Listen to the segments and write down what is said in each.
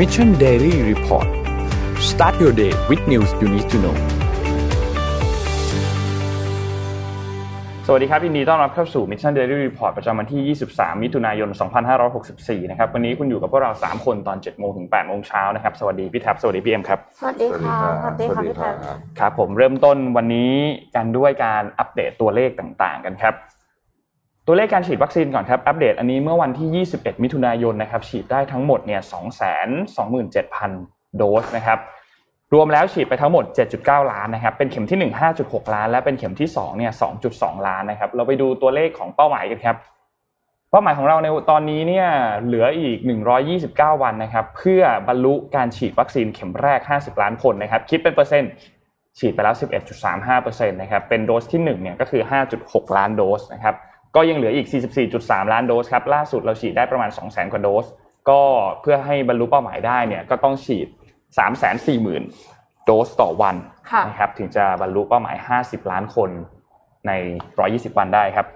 Mission Daily Report start your day with news you need to know สวัสดีครับยินดีต้อนรับเข้าสู่ Mission Daily Report ประจำวันที่ 23 มิถุนายน 2564 นะครับ วันนี้คุณอยู่กับพวกเรา 3 คนตอน 7 โมงถึง 8 โมงเช้านะครับ สวัสดีพี่แท็บ สวัสดีพี่เอ็มครับ สวัสดีค่ะ สวัสดีค่ะพี่แทนครับผมเริ่มต้นวันนี้กันด้วยการอัปเดตตัวเลขต่างๆ กันครับ ตัวเลขการฉีดวัคซีนก่อนครับอัปเดตอันนี้เมื่อวันที่ 21 มิถุนายนนะครับฉีดได้ทั้งหมดเนี่ย227,000 โดสนะครับรวมแล้วฉีดไปทั้งหมด 7.9 ล้านนะครับ เป็นเข็มที่ 1 5.6 ล้าน และเป็นเข็มที่2เนี่ย 2.2 ล้านนะครับ เราไปดูตัวเลขของเป้าหมายกันครับ เป้าหมายของเราในตอนนี้เนี่ย เหลืออีก 129 วันนะครับ เพื่อบรรลุการฉีดวัคซีนเข็มแรก 50 ล้านคนนะครับ คิดเป็นเปอร์เซ็นต์ ฉีดไปแล้ว 11.35%นะครับ เป็นโดสที่1เนี่ยก็คือ 5.6 ล้านโดสนะครับ ก็ยังเหลืออีก 44.3 ล้านโดสครับ ล่าสุดเราฉีดได้ประมาณ 200,000 กว่าโดส ก็เพื่อให้บรรลุเป้าหมายได้เนี่ยก็ต้องฉีด 340,000 โดสต่อวันค่ะนะครับถึงจะบรรลุเป้าหมาย 50 ล้านคนใน 120 วันได้ครับ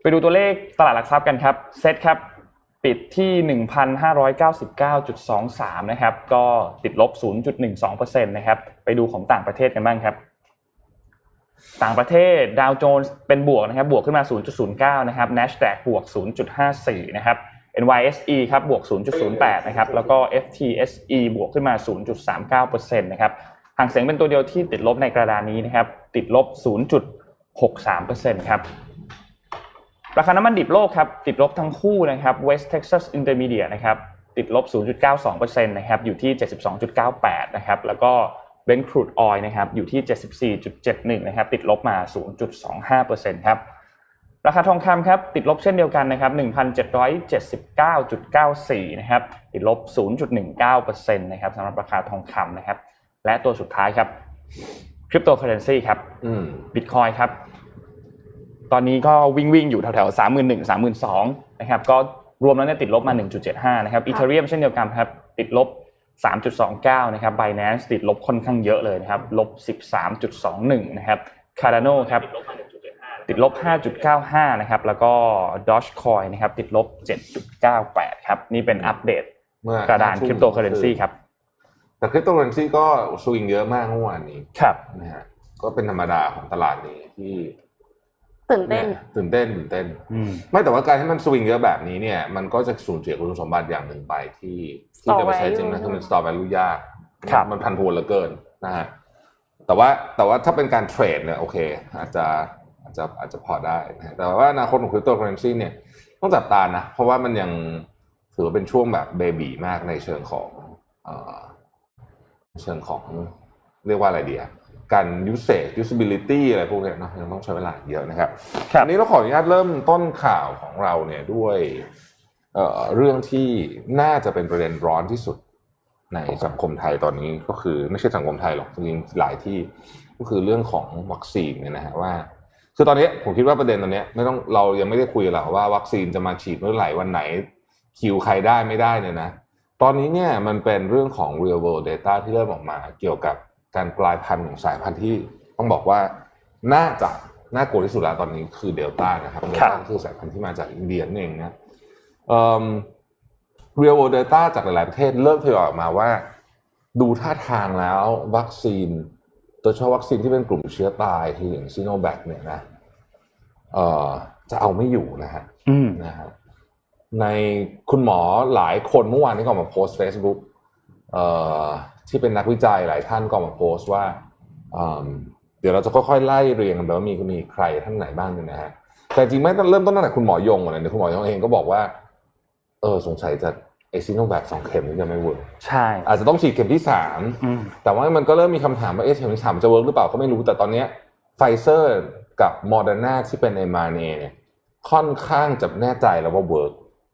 ไปดูตัวเลขตลาดหลักทรัพย์กันครับ เซ็ตครับปิดที่ 1,599.23 นะครับ ก็ติดลบ 0.12%นะครับ ไปดูของต่างประเทศกันบ้างครับ ต่างประเทศดาวโจนส์เป็นบวกนะครับบวกขึ้นมา 0.09 นะครับ NASDAQ บวก 0.54 นะครับ NYSE ครับบวก 0.08 นะครับ แล้วก็ FTSE บวกขึ้นมา 0.39%นะครับห่างเสียงเป็นตัวเดียวที่ติดลบในกระดานนี้นะครับ ติดลบ 0.63%ครับราคาน้ำมันดิบโลกครับติดลบทั้งคู่นะครับ West Texas Intermediate นะครับติดลบ 0.92%นะครับอยู่ที่ 72.98 นะครับแล้วก็ Brent crude oil นะครับอยู่ที่ 74.71นะครับติดลบมา 0.25%ครับราคาทองคำครับติดลบเช่นเดียวกันนะครับ1,779.94นะครับติดลบ 0.19%นะครับสำหรับราคาทองคำนะครับและตัวสุดท้ายครับคริปโตเคอเรนซีครับอืมบิตคอยครับตอนนี้ก็วิ่งวิ่งอยู่แถวๆสามหมื่นหนึ่งสามหมื่นสองนะครับก็รวมแล้วเนี่ยติดลบมา1.75นะครับอีเทเรียมเช่นเดียวกันครับติดลบ 3.29 นะครับ Binance ติดลบค่อนข้างเยอะเลยนะครับ ลบ 13.21 นะครับ Cardano ครับ ติดลบ 5.95 นะครับ แล้วก็ Dogecoin นะครับ ติดลบ 7.98 ครับ นี่เป็นอัปเดตเมื่อกระดานคริปโตเคอเรนซีครับ แต่คริปโตเคอเรนซีก็สวิงเยอะมากเมื่อวานนี้ ครับ นะฮะ ก็เป็นธรรมดาของตลาดนี้ที่ ตื่นเต้นตื่นเต้นตื่นเต้นอืมไม่แต่ว่าการที่มันสวิงเยอะแบบนี้เนี่ย มันก็จะสูญเสียคุณสมบัติอย่างหนึ่งไปที่ที่ Store จะไปใช้ value จริงนะคือมัน store value ยากครับมันพันพวนเหลือเกินนะฮะแต่ว่าแต่ว่าถ้าเป็นการเทรดเนี่ยโอเค อาจจะอาจจะอาจจะพอได้นะแต่ว่าอนาคตของคริปโตเคอเรนซีเนี่ยต้องจับตานะ เพราะว่ามันยังถือว่าเป็นช่วงแบบเบบีมากในเชิงของเอ่อเชิงของเรียกว่าอะไรดีอะ การ usage usability อะไรพวกเนี้ยเนาะยังต้องใช้เวลาเยอะนะครับครับอันนี้เราขออนุญาตเริ่มต้นข่าวของเราเนี่ยด้วยเอ่อเรื่องที่น่าจะเป็นประเด็นร้อนที่สุดในสังคมไทยตอนนี้ก็คือไม่ใช่สังคมไทยหรอกจริงๆหลายที่ก็คือเรื่องของวัคซีนเนี่ยนะฮะว่า คือตอนนี้ผมคิดว่าประเด็นตอนนี้ไม่ต้องเรายังไม่ได้คุยหรอกว่าวัคซีนจะมาฉีดเมื่อไหร่วันไหน คิวใครได้ไม่ได้เนี่ยนะ ตอนนี้เนี่ยมันเป็นเรื่องของ real world data ที่เริ่มออกมาเกี่ยวกับ การกลายพันธุ์ของสายพันธุ์ที่ต้องบอกว่าน่าจะน่ากลัวที่สุดแล้วตอนนี้คือเดลต้านะครับเดลต้าคือสายพันธุ์ที่มาจากอินเดียนั่นเองนะเอ่อ real world data จากหลายๆประเทศเริ่มทยอยออกมาว่า ดูท่าทางแล้ววัคซีนโดยเฉพาะวัคซีนที่เป็นกลุ่มเชื้อตายคืออย่างซีโนแวคเนี่ยนะเอ่อจะเอาไม่อยู่นะฮะอืมนะครับในคุณหมอหลายคนเมื่อวานนี้ก็ออกมาโพสต์ Facebook เอ่อ ที่เป็นนักวิจัยหลายท่านก็ออกมาโพสต์ว่าอืมเดี๋ยวเราจะค่อยๆไล่เรียงกันไปว่ามีมีใครท่านไหนบ้างเนี่ยนะฮะแต่จริงไม่ต้องเริ่มต้นตั้งแต่คุณหมอยงก่อนเลยเนี่ยคุณหมอยงเองก็บอกว่า เออสงสัยจะไอซิโนแวคสองเข็มนี่จะไม่ work ใช่ อาจจะต้องฉีดเข็มที่สามอืมแต่ว่ามันก็เริ่มมีคำถามว่าเอ๊ะเข็มที่สามจะ work หรือเปล่าก็ไม่รู้แต่ตอนเนี้ไฟเซอร์กับโมเดอร์นาที่เป็นไอ mRNA เนี่ยค่อนข้างจะแน่ใจแล้วว่า work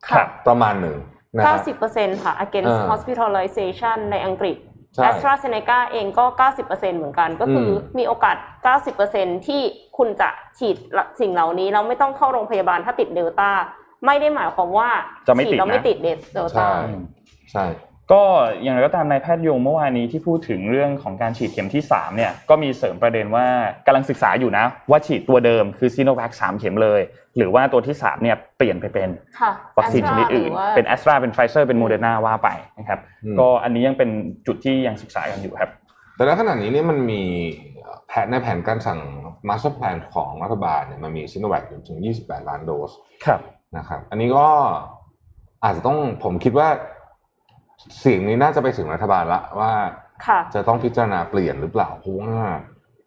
ครับประมาณหนึ่งนะฮะ90%ค่ะ against อ่า hospitalization ในอังกฤษ ใช่ AstraZeneca เองก็ 90%เหมือนกัน ก็คืออมมีโอกาส 90%ที่คุณจะฉีดสิ่งเหล่านี้แล้วไม่ต้องเข้าโรงพยาบาลถ้าติดเดลต้าไม่ได้หมายความว่าจะไม่ฉีดแล้วไม่ติดนะติดเดลต้าใช่ใช่ ก็อย่างไรก็ตามนายแพทย์ยงเมื่อวานนี้ที่พูดถึงเรื่องของการฉีดเข็มที่3เนี่ยก็มีเสริมประเด็นว่ากำลังศึกษาอยู่นะ ว่าฉีดตัวเดิมคือซีโนแวคสามเข็มเลย หรือว่าตัวที่3เนี่ยเปลี่ยนไปเป็นค่ะวัคซีนชนิดอื่นหรืว่าเป็นแอสตราเป็นไฟเซอร์เป็นโมเดอร์นาว่าไปนะครับอืมก็อันนี้ยังเป็นจุดที่ยังศึกษากันอยู่ครับ แต่ในขณะนี้เนี่ยมันมีแผนในแผนการสั่ง master plan ของรัฐบาลเนี่ยมันมีซิโนแวคถึง 28 ล้านโดสครับนะครับ อันนี้ก็อาจจะต้องผมคิดว่า เสียงนี้น่าจะไปถึงรัฐบาลละว่าค่ะจะต้องพิจารณาเปลี่ยนหรือเปล่าเพราะว่า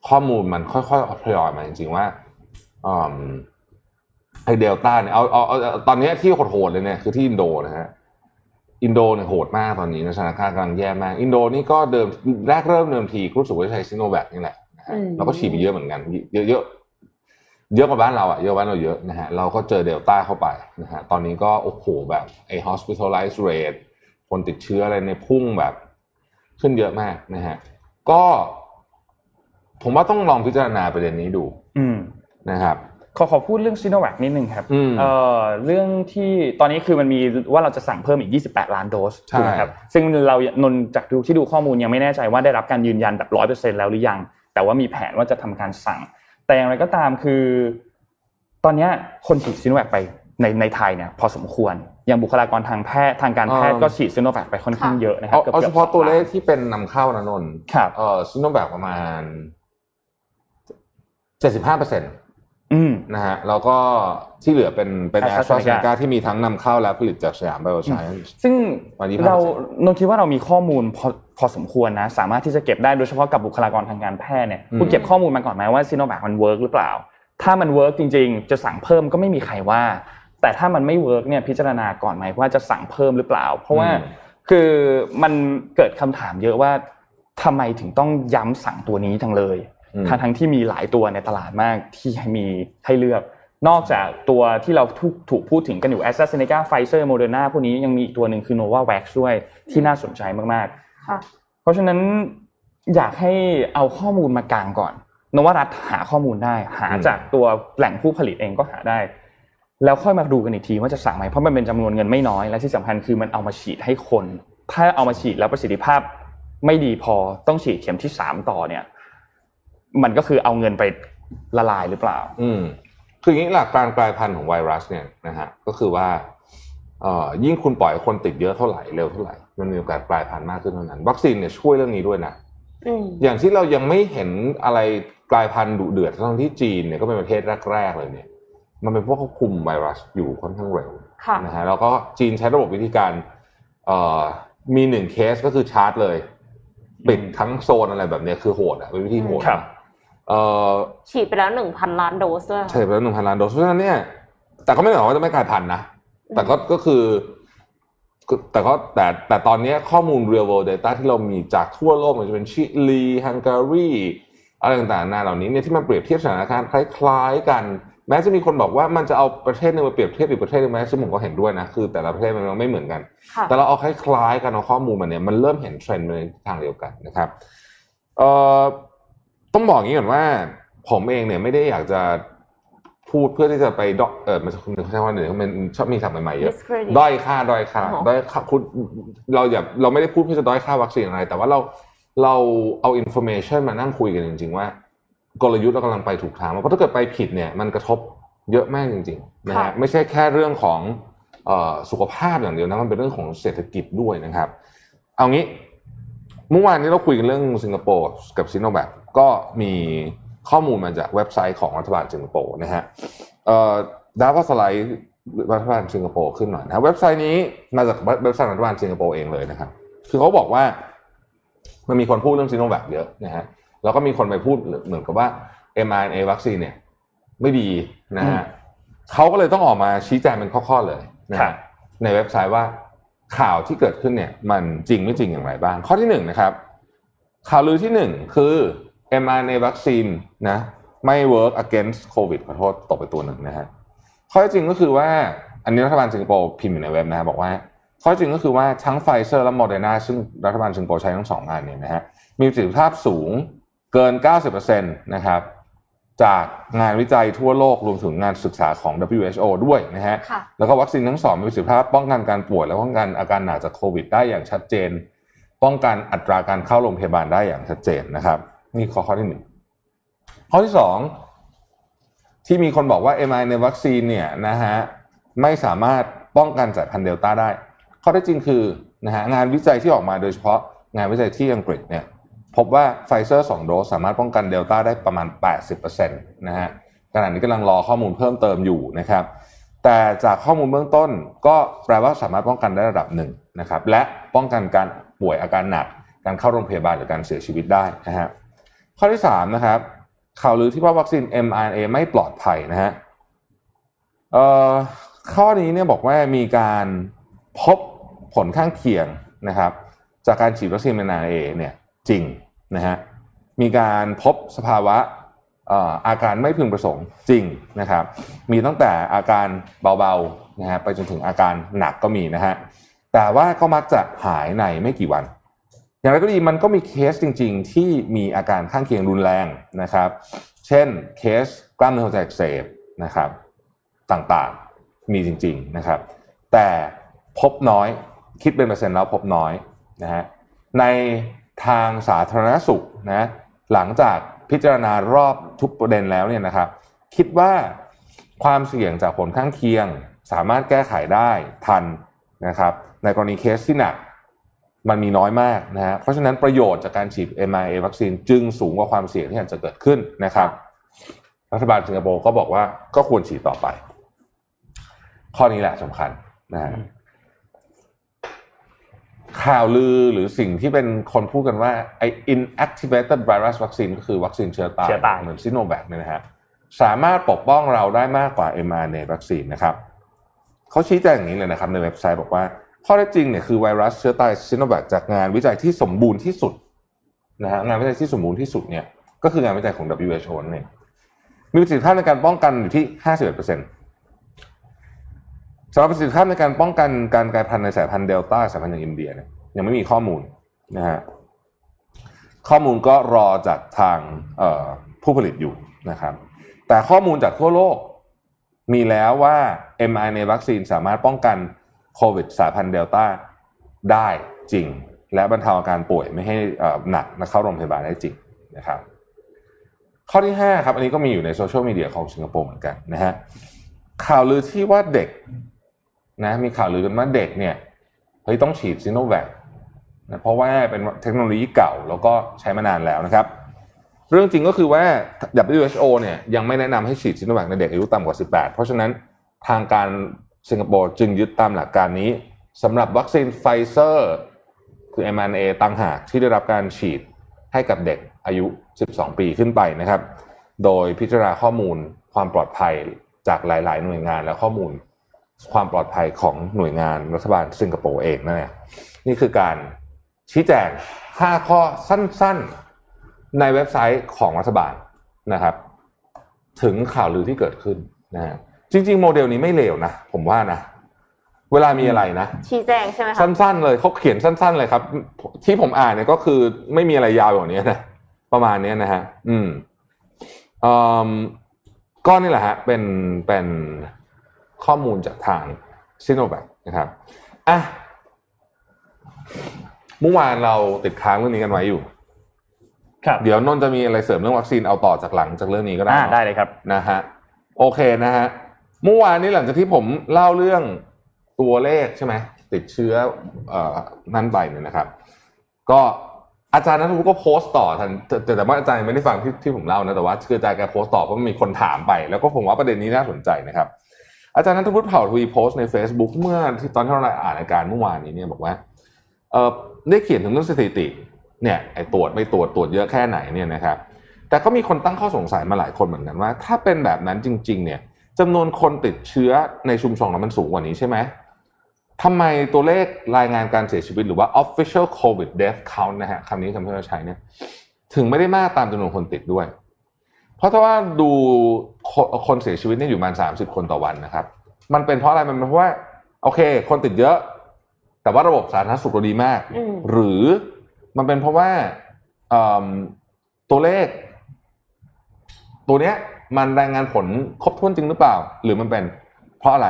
ข้อมูลมันค่อยๆทยอยมาจริงๆว่าอืมไอเดลต้าเนี่ยเอาเอาเอาเอาตอนนี้ที่โหดๆเลยเนี่ยคือที่อินโดนะฮะอินโดเนี่ยโหดมากตอนนี้สถานการณ์กำลังแย่มาก อินโดนี่ก็เดิมแรกเริ่มเดิมทีรู้สึกว่าจะใช้ซิโนแวคนี่แหละนะฮะอืมเราก็ฉีดไปเยอะเหมือนกัน เยอะเยอะเยอะกว่าบ้านเราอะเยอะกว่าบ้านเราเยอะนะฮะเราก็เจอเดลต้าเข้าไปนะฮะตอนนี้ก็โอ้โหแบบไอ้ hospitalize rate คนติดเชื้ออะไรในพุ่งแบบขึ้นเยอะมากนะฮะก็ผมว่าต้องลองพิจารณาประเด็นนี้ดู อืมนะครับขอขอพูดเรื่องซีโนแวคนิดนึงครับอืมเอ่อเรื่องที่ตอนนี้คือมันมีว่าเราจะสั่งเพิ่มอีก 28 ล้านโดสใช่ถูกไหมครับซึ่งเรานนจากดูที่ดูข้อมูลยังไม่แน่ใจว่าได้รับการยืนยันแบบร้อยเปอร์เซ็นแล้วหรือยัง แต่ว่ามีแผนว่าจะทำการสั่ง แต่อย่างไรก็ตามคือ ตอนเนี้ยคนฉีดซีโนแวคไป ในในไทยเนี่ยพอสมควร อย่างบุคลากรทางแพทย์ทางการแพทย์ก็ฉีดซีโนแวคไปค่อนข้างเยอะนะครัเอาบกือบเอากืเฉอบพาะสองตัวเลขล้านที่เป็นนำเข้านะนนท์ครับเออซิโนแวคประมาณเจ็ดสิบห้าเปอร์เซ็นต์อืมนะฮะแล้วก็ที่เหลือเป็นเป็นแอสตรา AstraZeneca เซเนกาที่มีทั้งนำเข้าและผลิตจากสยามไบโอไซเอนซ์ซึ่งวันนี้เรา50%นนคิดว่าเรามีข้อมูลพอพอสมควรนะ สามารถที่จะเก็บได้โดยเฉพาะกับบุคลากรทางการแพทย์เนี่ยอืมคุณเก็บข้อมูลมาก่อนไหมว่าซีโนแวคมัน work หรือเปล่า ถ้ามัน work จริง ๆ จะสั่งเพิ่มก็ไม่มีใครว่า แต่ถ้ามันไม่ work เนี่ยพิจารณาก่อนไหมว่าจะสั่งเพิ่มหรือเปล่า เพราะว่าคือมันเกิดคำถามเยอะว่าทำไมถึงต้องย้ำสั่งตัวนี้จังเลยอืมทั้งทั้งๆที่มีหลายตัวในตลาดมากที่ให้มีให้เลือก นอกจากตัวที่เราถูกถูกพูดถึงกันอยู่ a s t r a z e ซ e c a Pfizer Moderna พวกนี้ยังมีอีกตัวหนึ่งคือ Novavax ด้วยที่น่าสนใจมากค่ะๆเพราะฉะนั้นอยากให้เอาข้อมูลมากลางก่อนนวรัฐหาข้อมูลได้ หาอืมจากตัวแหล่งผู้ผลิตเองก็หาได้ แล้วค่อยมาดูกันอีกทีว่าจะสั่งไหมเพราะมันเป็นจำนวนเงินไม่น้อยและที่สำคัญคือมันเอามาฉีดให้คน ถ้าเอามาฉีดแล้วประสิทธิภาพไม่ดีพอต้องฉีดเข็มที่สามต่อเนี่ย มันก็คือเอาเงินไปละลายหรือเปล่า อืมคืออย่างนี้หลักการกลายพันธุ์ของไวรัสเนี่ยนะฮะก็คือว่าเอ่อยิ่งคุณปล่อยให้คนติดเยอะเท่าไหร่เร็วเท่าไหร่มันมีโอกาสกลายพันธุ์มากขึ้นเท่านั้น วัคซีนเนี่ยช่วยเรื่องนี้ด้วยนะอืมอย่างที่เรายังไม่เห็นอะไรกลายพันธุ์ดุเดือดทั้งที่จีนเนี่ยก็เป็นประเทศแรกๆเลยเนี่ย มันเป็นพวกควบคุมไวรัสอยู่ค่อนข้างเร็วค่ะนะฮะแล้วก็จีนใช้ระบบวิธีการเอ่อมีหนึ่งเคสก็คือชาร์จเลย ปิดทั้งโซนอะไรแบบเนี้ยคือโหดอะเป็นวิธีโหดครับนะเอ่อฉีดไปแล้วหนึ่งพันล้านโดสด้วยใช่ไปแล้วหนึ่งพันล้านโดสเพราะฉะนั้นเนี่ย แต่ก็ไม่ได้หมายความว่าจะไม่กลายพันธุ์นะ แต่ก็ก็คือก็แต่ก็แต่แต่ตอนนี้ข้อมูล real world data ที่เรามีจากทั่วโลกมันจะเป็นชิลีฮังการีอะไรต่างๆนานาเหล่านี้เนี่ยที่มันเปรียบเทียบสถานการณ์คล้าย ๆ กัน แม้จะมีคนบอกว่ามันจะเอาประเทศหนึงมาเปรียบเทียบอีกประเทศหนึงไหมซึ่งผมก็เห็นด้วยนะคือแต่ละประเทศมันไม่เหมือนกันค่ะแต่เราเอาคล้ายๆกันเอาข้อมูลมาเนี่ยมันเริ่มเห็นเทรนด์ในทางเดียวกันนะครับเอ่อต้องบอกอย่างนี้ก่อนว่า ผมเองเนี่ยไม่ได้อยากจะพูดเพื่อที่จะไปดอกเออมันจะคุณใช้ว่าหนึ่งมันชอบมีคำใหม่ๆเยอะ discredit ด้อยค่าด้อยค่าอ๋อด้อยค่าคุณเราอย่าเราไม่ได้พูดเพื่อจะด้อยค่าวัคซีนอะไร แต่ว่าเราเราเอา information มานั่งคุยกันจริง ๆ ว่า กลยุทธ์เรากำลังไปถูกทางเพราะถ้าเกิดไปผิดเนี่ยมันกระทบเยอะมากจริงๆนะฮะค่ะไม่ใช่แค่เรื่องของเอ่อสุขภาพอย่างเดียวนะมันเป็นเรื่องของเศรษฐกิจด้วยนะครับ เอางี้เมื่อวานนี้เราคุยกันเรื่องสิงคโปร์กับซิโนแวคก็มีข้อมูลมาจากเว็บไซต์ของรัฐบาลสิงคโปร์นะฮะเอ่อดาวก็สไลด์รัฐบาลสิงคโปร์ขึ้นหน่อยนะครับเว็บไซต์นี้มาจากเว็บไซต์รัฐบาลสิงคโปร์เองเลยนะครับ คือเขาบอกว่ามันมีคนพูดเรื่องซิโนแวคเยอะนะฮะ แล้วก็มีคนไปพูดเหมือนกับว่า mRNA วัคซีนเนี่ย ไม่ดีนะฮะเขาก็เลยต้องออกมาชี้แจงเป็นข้อๆเลยนะครัฮะบในเว็บไซต์ว่าข่าวที่เกิดขึ้นเนี่ย มันจริงไม่จริงอย่างไรบ้าง ข้อที่หนึ่งนะครับ ข่าวลือที่หนึ่งคือ mRNA วัคซีนนะไม่ work against COVID ขอโทษตกไปตัวหนึ่งนะฮะข้อเท็จจริงก็คือว่า อันนี้รัฐบาลสิงคโปร์พิมพ์อยู่ในเว็บนะฮะบอกว่า ข้อเท็จจริงก็คือว่าทั้งไฟเซอร์และโมเดอร์นาซึ่งรัฐบาลสิงคโปร์ใช้ทั้งสองอันเนี่ยนะฮะมีประสิทธิภาพสูง เกิน 90%นะครับจากงานวิจัยทั่วโลกรวมถึงงานศึกษาของ WHO ด้วยนะฮะค่ะแล้วก็วัคซีนทั้งสองมีประสิทธิภาพป้องกันการป่วยและป้องกันอาการหนักจากโควิดได้อย่างชัดเจน ป้องกันอัตราการเข้าโรงพยาบาลได้อย่างชัดเจนนะครับ นี่ข้อข้อที่หนึ่งข้อที่สองที่มีคนบอกว่า m อในวัคซีนเนี่ยนะฮะไม่สามารถป้องกันสายพันธุ์เดลต้าได้ ข้อเท็จจริงคือนะฮะงานวิจัยที่ออกมาโดยเฉพาะงานวิจัยที่อังกฤษเนี่ย พบว่าไฟเซอร์2โดสสามารถป้องกันเดลต้าได้ประมาณ 80%นะฮะขณะนี้กำลังรอข้อมูลเพิ่มเติมอยู่นะครับ แต่จากข้อมูลเบื้องต้นก็แปลว่าสามารถป้องกันได้ระดับหนึ่งนะครับ และป้องกันการป่วยอาการหนัก การเข้าโรงพยาบาลหรือการเสียชีวิตได้นะฮะข้อที่สามนะครับข่าวลือที่ว่าวัคซีน mRNA ไม่ปลอดภัยนะฮะข้อนี้เนี่ยบอกว่ามีการพบผลข้างเคียงนะครับ จากการฉีดวัคซีน mRNA เนี่ยจริง นะฮะมีการพบสภาวะเอ่ออาการไม่พึงประสงค์จริงนะครับ มีตั้งแต่อาการเบาๆนะฮะไปจนถึงอาการหนักก็มีนะฮะแต่ว่าก็มักจะหายในไม่กี่วัน อย่างไรก็ดีมันก็มีเคสจริง ๆ ที่มีอาการข้างเคียงรุนแรงนะครับ เช่นเคสกล้ามเนื้อหัวใจอักเสบนะครับ ต่างๆมีจริง ๆนะครับ แต่พบน้อยคิดเป็นเปอร์เซ็นต์แล้วพบน้อยนะฮะใน ทางสาธารณสุขนะหลังจากพิจารณารอบทุกประเด็นแล้วเนี่ยนะครับ คิดว่าความเสี่ยงจากผลข้างเคียงสามารถแก้ไขได้ทันนะครับ ในกรณีเคสที่หนักมันมีน้อยมากนะฮะเพราะฉะนั้นประโยชน์จากการฉีด mRNA วัคซีนจึงสูงกว่าความเสี่ยงที่อาจจะเกิดขึ้นนะครับ รัฐบาลสิงคโปร์ก็บอกว่าก็ควรฉีดต่อไป ข้อนี้แหละสำคัญนะฮะ ข่าวลือหรือสิ่งที่เป็นคนพูดกันว่าไอ้ inactivated virus vaccine ก็คือวัคซีนเชื้อตายเชื้อตาย เหมือนซิโนแวคเนี่ยนะฮะสามารถปกป้องเราได้มากกว่า mRNA วัคซีนนะครับเขาชี้แจงอย่างนี้เลยนะครับในเว็บไซต์บอกว่า ข้อเท็จจริงเนี่ยคือไวรัสเชื้อตายซิโนแวคจากงานวิจัยที่สมบูรณ์ที่สุดนะฮะงานวิจัยที่สมบูรณ์ที่สุดเนี่ยก็คืองานวิจัยของ WHO นั่นเองมีประสิทธิภาพในการป้องกันอยู่ที่ 51% สำหรับประสิทธิภาพในการป้องกันการกลายพันธุ์ในสายพันธุ์เดลต้าสายพันธุ์อย่างอินเดียเนี่ยยังไม่มีข้อมูลนะฮะข้อมูลก็รอจากทางผู้ผลิตอยู่นะครับ แต่ข้อมูลจากทั่วโลกมีแล้วว่า mRNA วัคซีนสามารถป้องกันโควิดสายพันธุ์เดลต้าได้จริง และบรรเทาอาการป่วยไม่ให้หนักและเข้าโรงพยาบาลได้จริงนะครับ ข้อที่ 5 ครับ อันนี้ก็มีอยู่ในโซเชียลมีเดียของสิงคโปร์เหมือนกันนะฮะข่าวลือที่ว่าเด็ก นะมีข่าวลือกันว่าเด็กเนี่ยเฮ้ยต้องฉีดซิโนแวคนะเพราะว่าเป็นเทคโนโลยีเก่าแล้วก็ใช้มานานแล้วนะครับ เรื่องจริงก็คือว่า WHO เนี่ยยังไม่แนะนำให้ฉีดซิโนแวคในเด็กอายุต่ำกว่า 18 เพราะฉะนั้นทางการสิงคโปร์จึงยึดตามหลักการนี้สำหรับวัคซีนไฟเซอร์คือ mRNA ต่างหากที่ได้รับการฉีดให้กับเด็กอายุ 12 ปีขึ้นไปนะครับ โดยพิจารณาข้อมูลความปลอดภัยจากหลาย ๆ หน่วยงานและข้อมูล ความปลอดภัยของหน่วยงานรัฐบาลสิงคโปร์เองนั่นเองนี่คือการชี้แจง 5 ข้อสั้นๆ ในเว็บไซต์ของรัฐบาลนะครับ ถึงข่าวลือที่เกิดขึ้นนะฮะจริง ๆ โมเดลนี้ไม่เลวนะ ผมว่านะ เวลามีอะไรนะ ชี้แจงใช่ไหมคะสั้น ๆ เลยเขาเขียนสั้น ๆ เลยครับ ที่ผมอ่านเนี่ยก็คือไม่มีอะไรยาวอย่างนี้นะประมาณเนี้ยนะฮะอืมอืมก็นี่แหละฮะ เป็นเป็น ข้อมูลจากทางซิโนแวคนะครับอะเมื่อวานเราติดค้างเรื่องนี้กันไว้อยู่ ครับ เดี๋ยวนนท์จะมีอะไรเสริมเรื่องวัคซีนเอาต่อจากหลังจากเรื่องนี้ก็ได้อ่าเนอะได้เลยครับนะฮะโอเคนะฮะเมื่อวานนี้หลังจากที่ผมเล่าเรื่องตัวเลขใช่ไหมติดเชื้อเอ่อนั่นไปเนี่ยนะครับ ก็อาจารย์นัทวุฒิก็โพสต์ต่อทันแต่แต่แต่ว่าอาจารย์ยังไม่ได้ฟังที่ที่ผมเล่านะแต่ว่าคืออาจารย์แกโพสต์ต่อเพราะมันมีคนถามไป แล้วก็ผมว่าประเด็นนี้น่าสนใจนะครับ อาจารย์นัทวุฒิเผ่าทวีโพสต์ใน Facebook เมื่อที่ตอนที่เราอ่านรายการเมื่อวานนี้เนี่ยบอกว่าเออได้เขียนถึงเรื่องสถิติเนี่ยไอ้ตรวจไม่ตรวจตรวจเยอะแค่ไหนเนี่ยนะครับแต่ก็มีคนตั้งข้อสงสัยมาหลายคนเหมือนกันว่า ถ้าเป็นแบบนั้นจริง ๆ เนี่ยจำนวนคนติดเชื้อในชุมชนเรามันสูงกว่านี้ใช่ไหมทำไมตัวเลขรายงานการเสียชีวิตหรือว่า official covid death count นะฮะคำนี้คำที่เราใช้เนี่ยถึงไม่ได้มากตามจำนวนคนติดด้วย เพราะถ้าว่าดูคนคนเสียชีวิตเนี่ยอยู่ประมาณสามสิบคนต่อวันนะครับ มันเป็นเพราะอะไรมันเป็นเพราะว่า โอเค คนติดเยอะ แต่ว่าระบบสาธารณสุขเราดีมากอืมหรือมันเป็นเพราะว่าเอิ่มตัวเลข ตัวเนี้ยมันรายงานผลครบถ้วนจริงหรือเปล่า หรือมันเป็นเพราะอะไร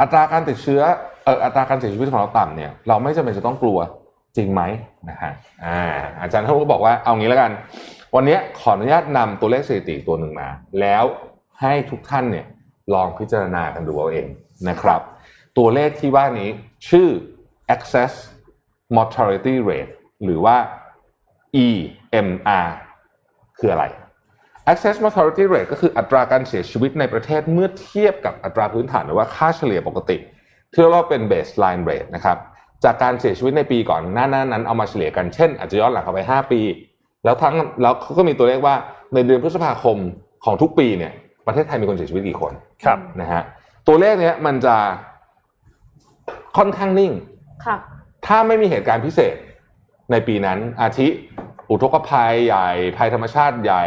อัตราการติดเชื้อเอออัตราการเสียชีวิตของเราต่ำเนี่ยเราไม่จำเป็นจะต้องกลัวจริงไหมนะฮะอ่าอาจารย์เขาก็บอกว่าเอางี้แล้วกัน วันนี้ขออนุญาตนำตัวเลขสถิติตัวหนึ่งมา แล้วให้ทุกท่านเนี่ยลองพิจารณากันดูเอาเองนะครับ ตัวเลขที่ว่านี้ชื่อ access mortality rate หรือว่า EMR คืออะไร access mortality rate ก็คืออัตราการเสียชีวิตในประเทศเมื่อเทียบกับอัตราพื้นฐานหรือว่าค่าเฉลี่ยปกติ ที่เราเป็น baseline rate นะครับ จากการเสียชีวิตในปีก่อนหน้านั้นเอามาเฉลี่ยกันเช่น อาจจะย้อนหลังกลับไป 5 ปี แล้วทั้งแล้วเขาก็มีตัวเลขว่าในเดือนพฤษภาคมของทุกปีเนี่ย ประเทศไทยมีคนเสียชีวิตกี่คนครับนะฮะตัวเลขเนี้ยมันจะค่อนข้างนิ่งค่ะถ้าไม่มีเหตุการณ์พิเศษในปีนั้น อาทิอุทกภัยใหญ่ภัยธรรมชาติใหญ่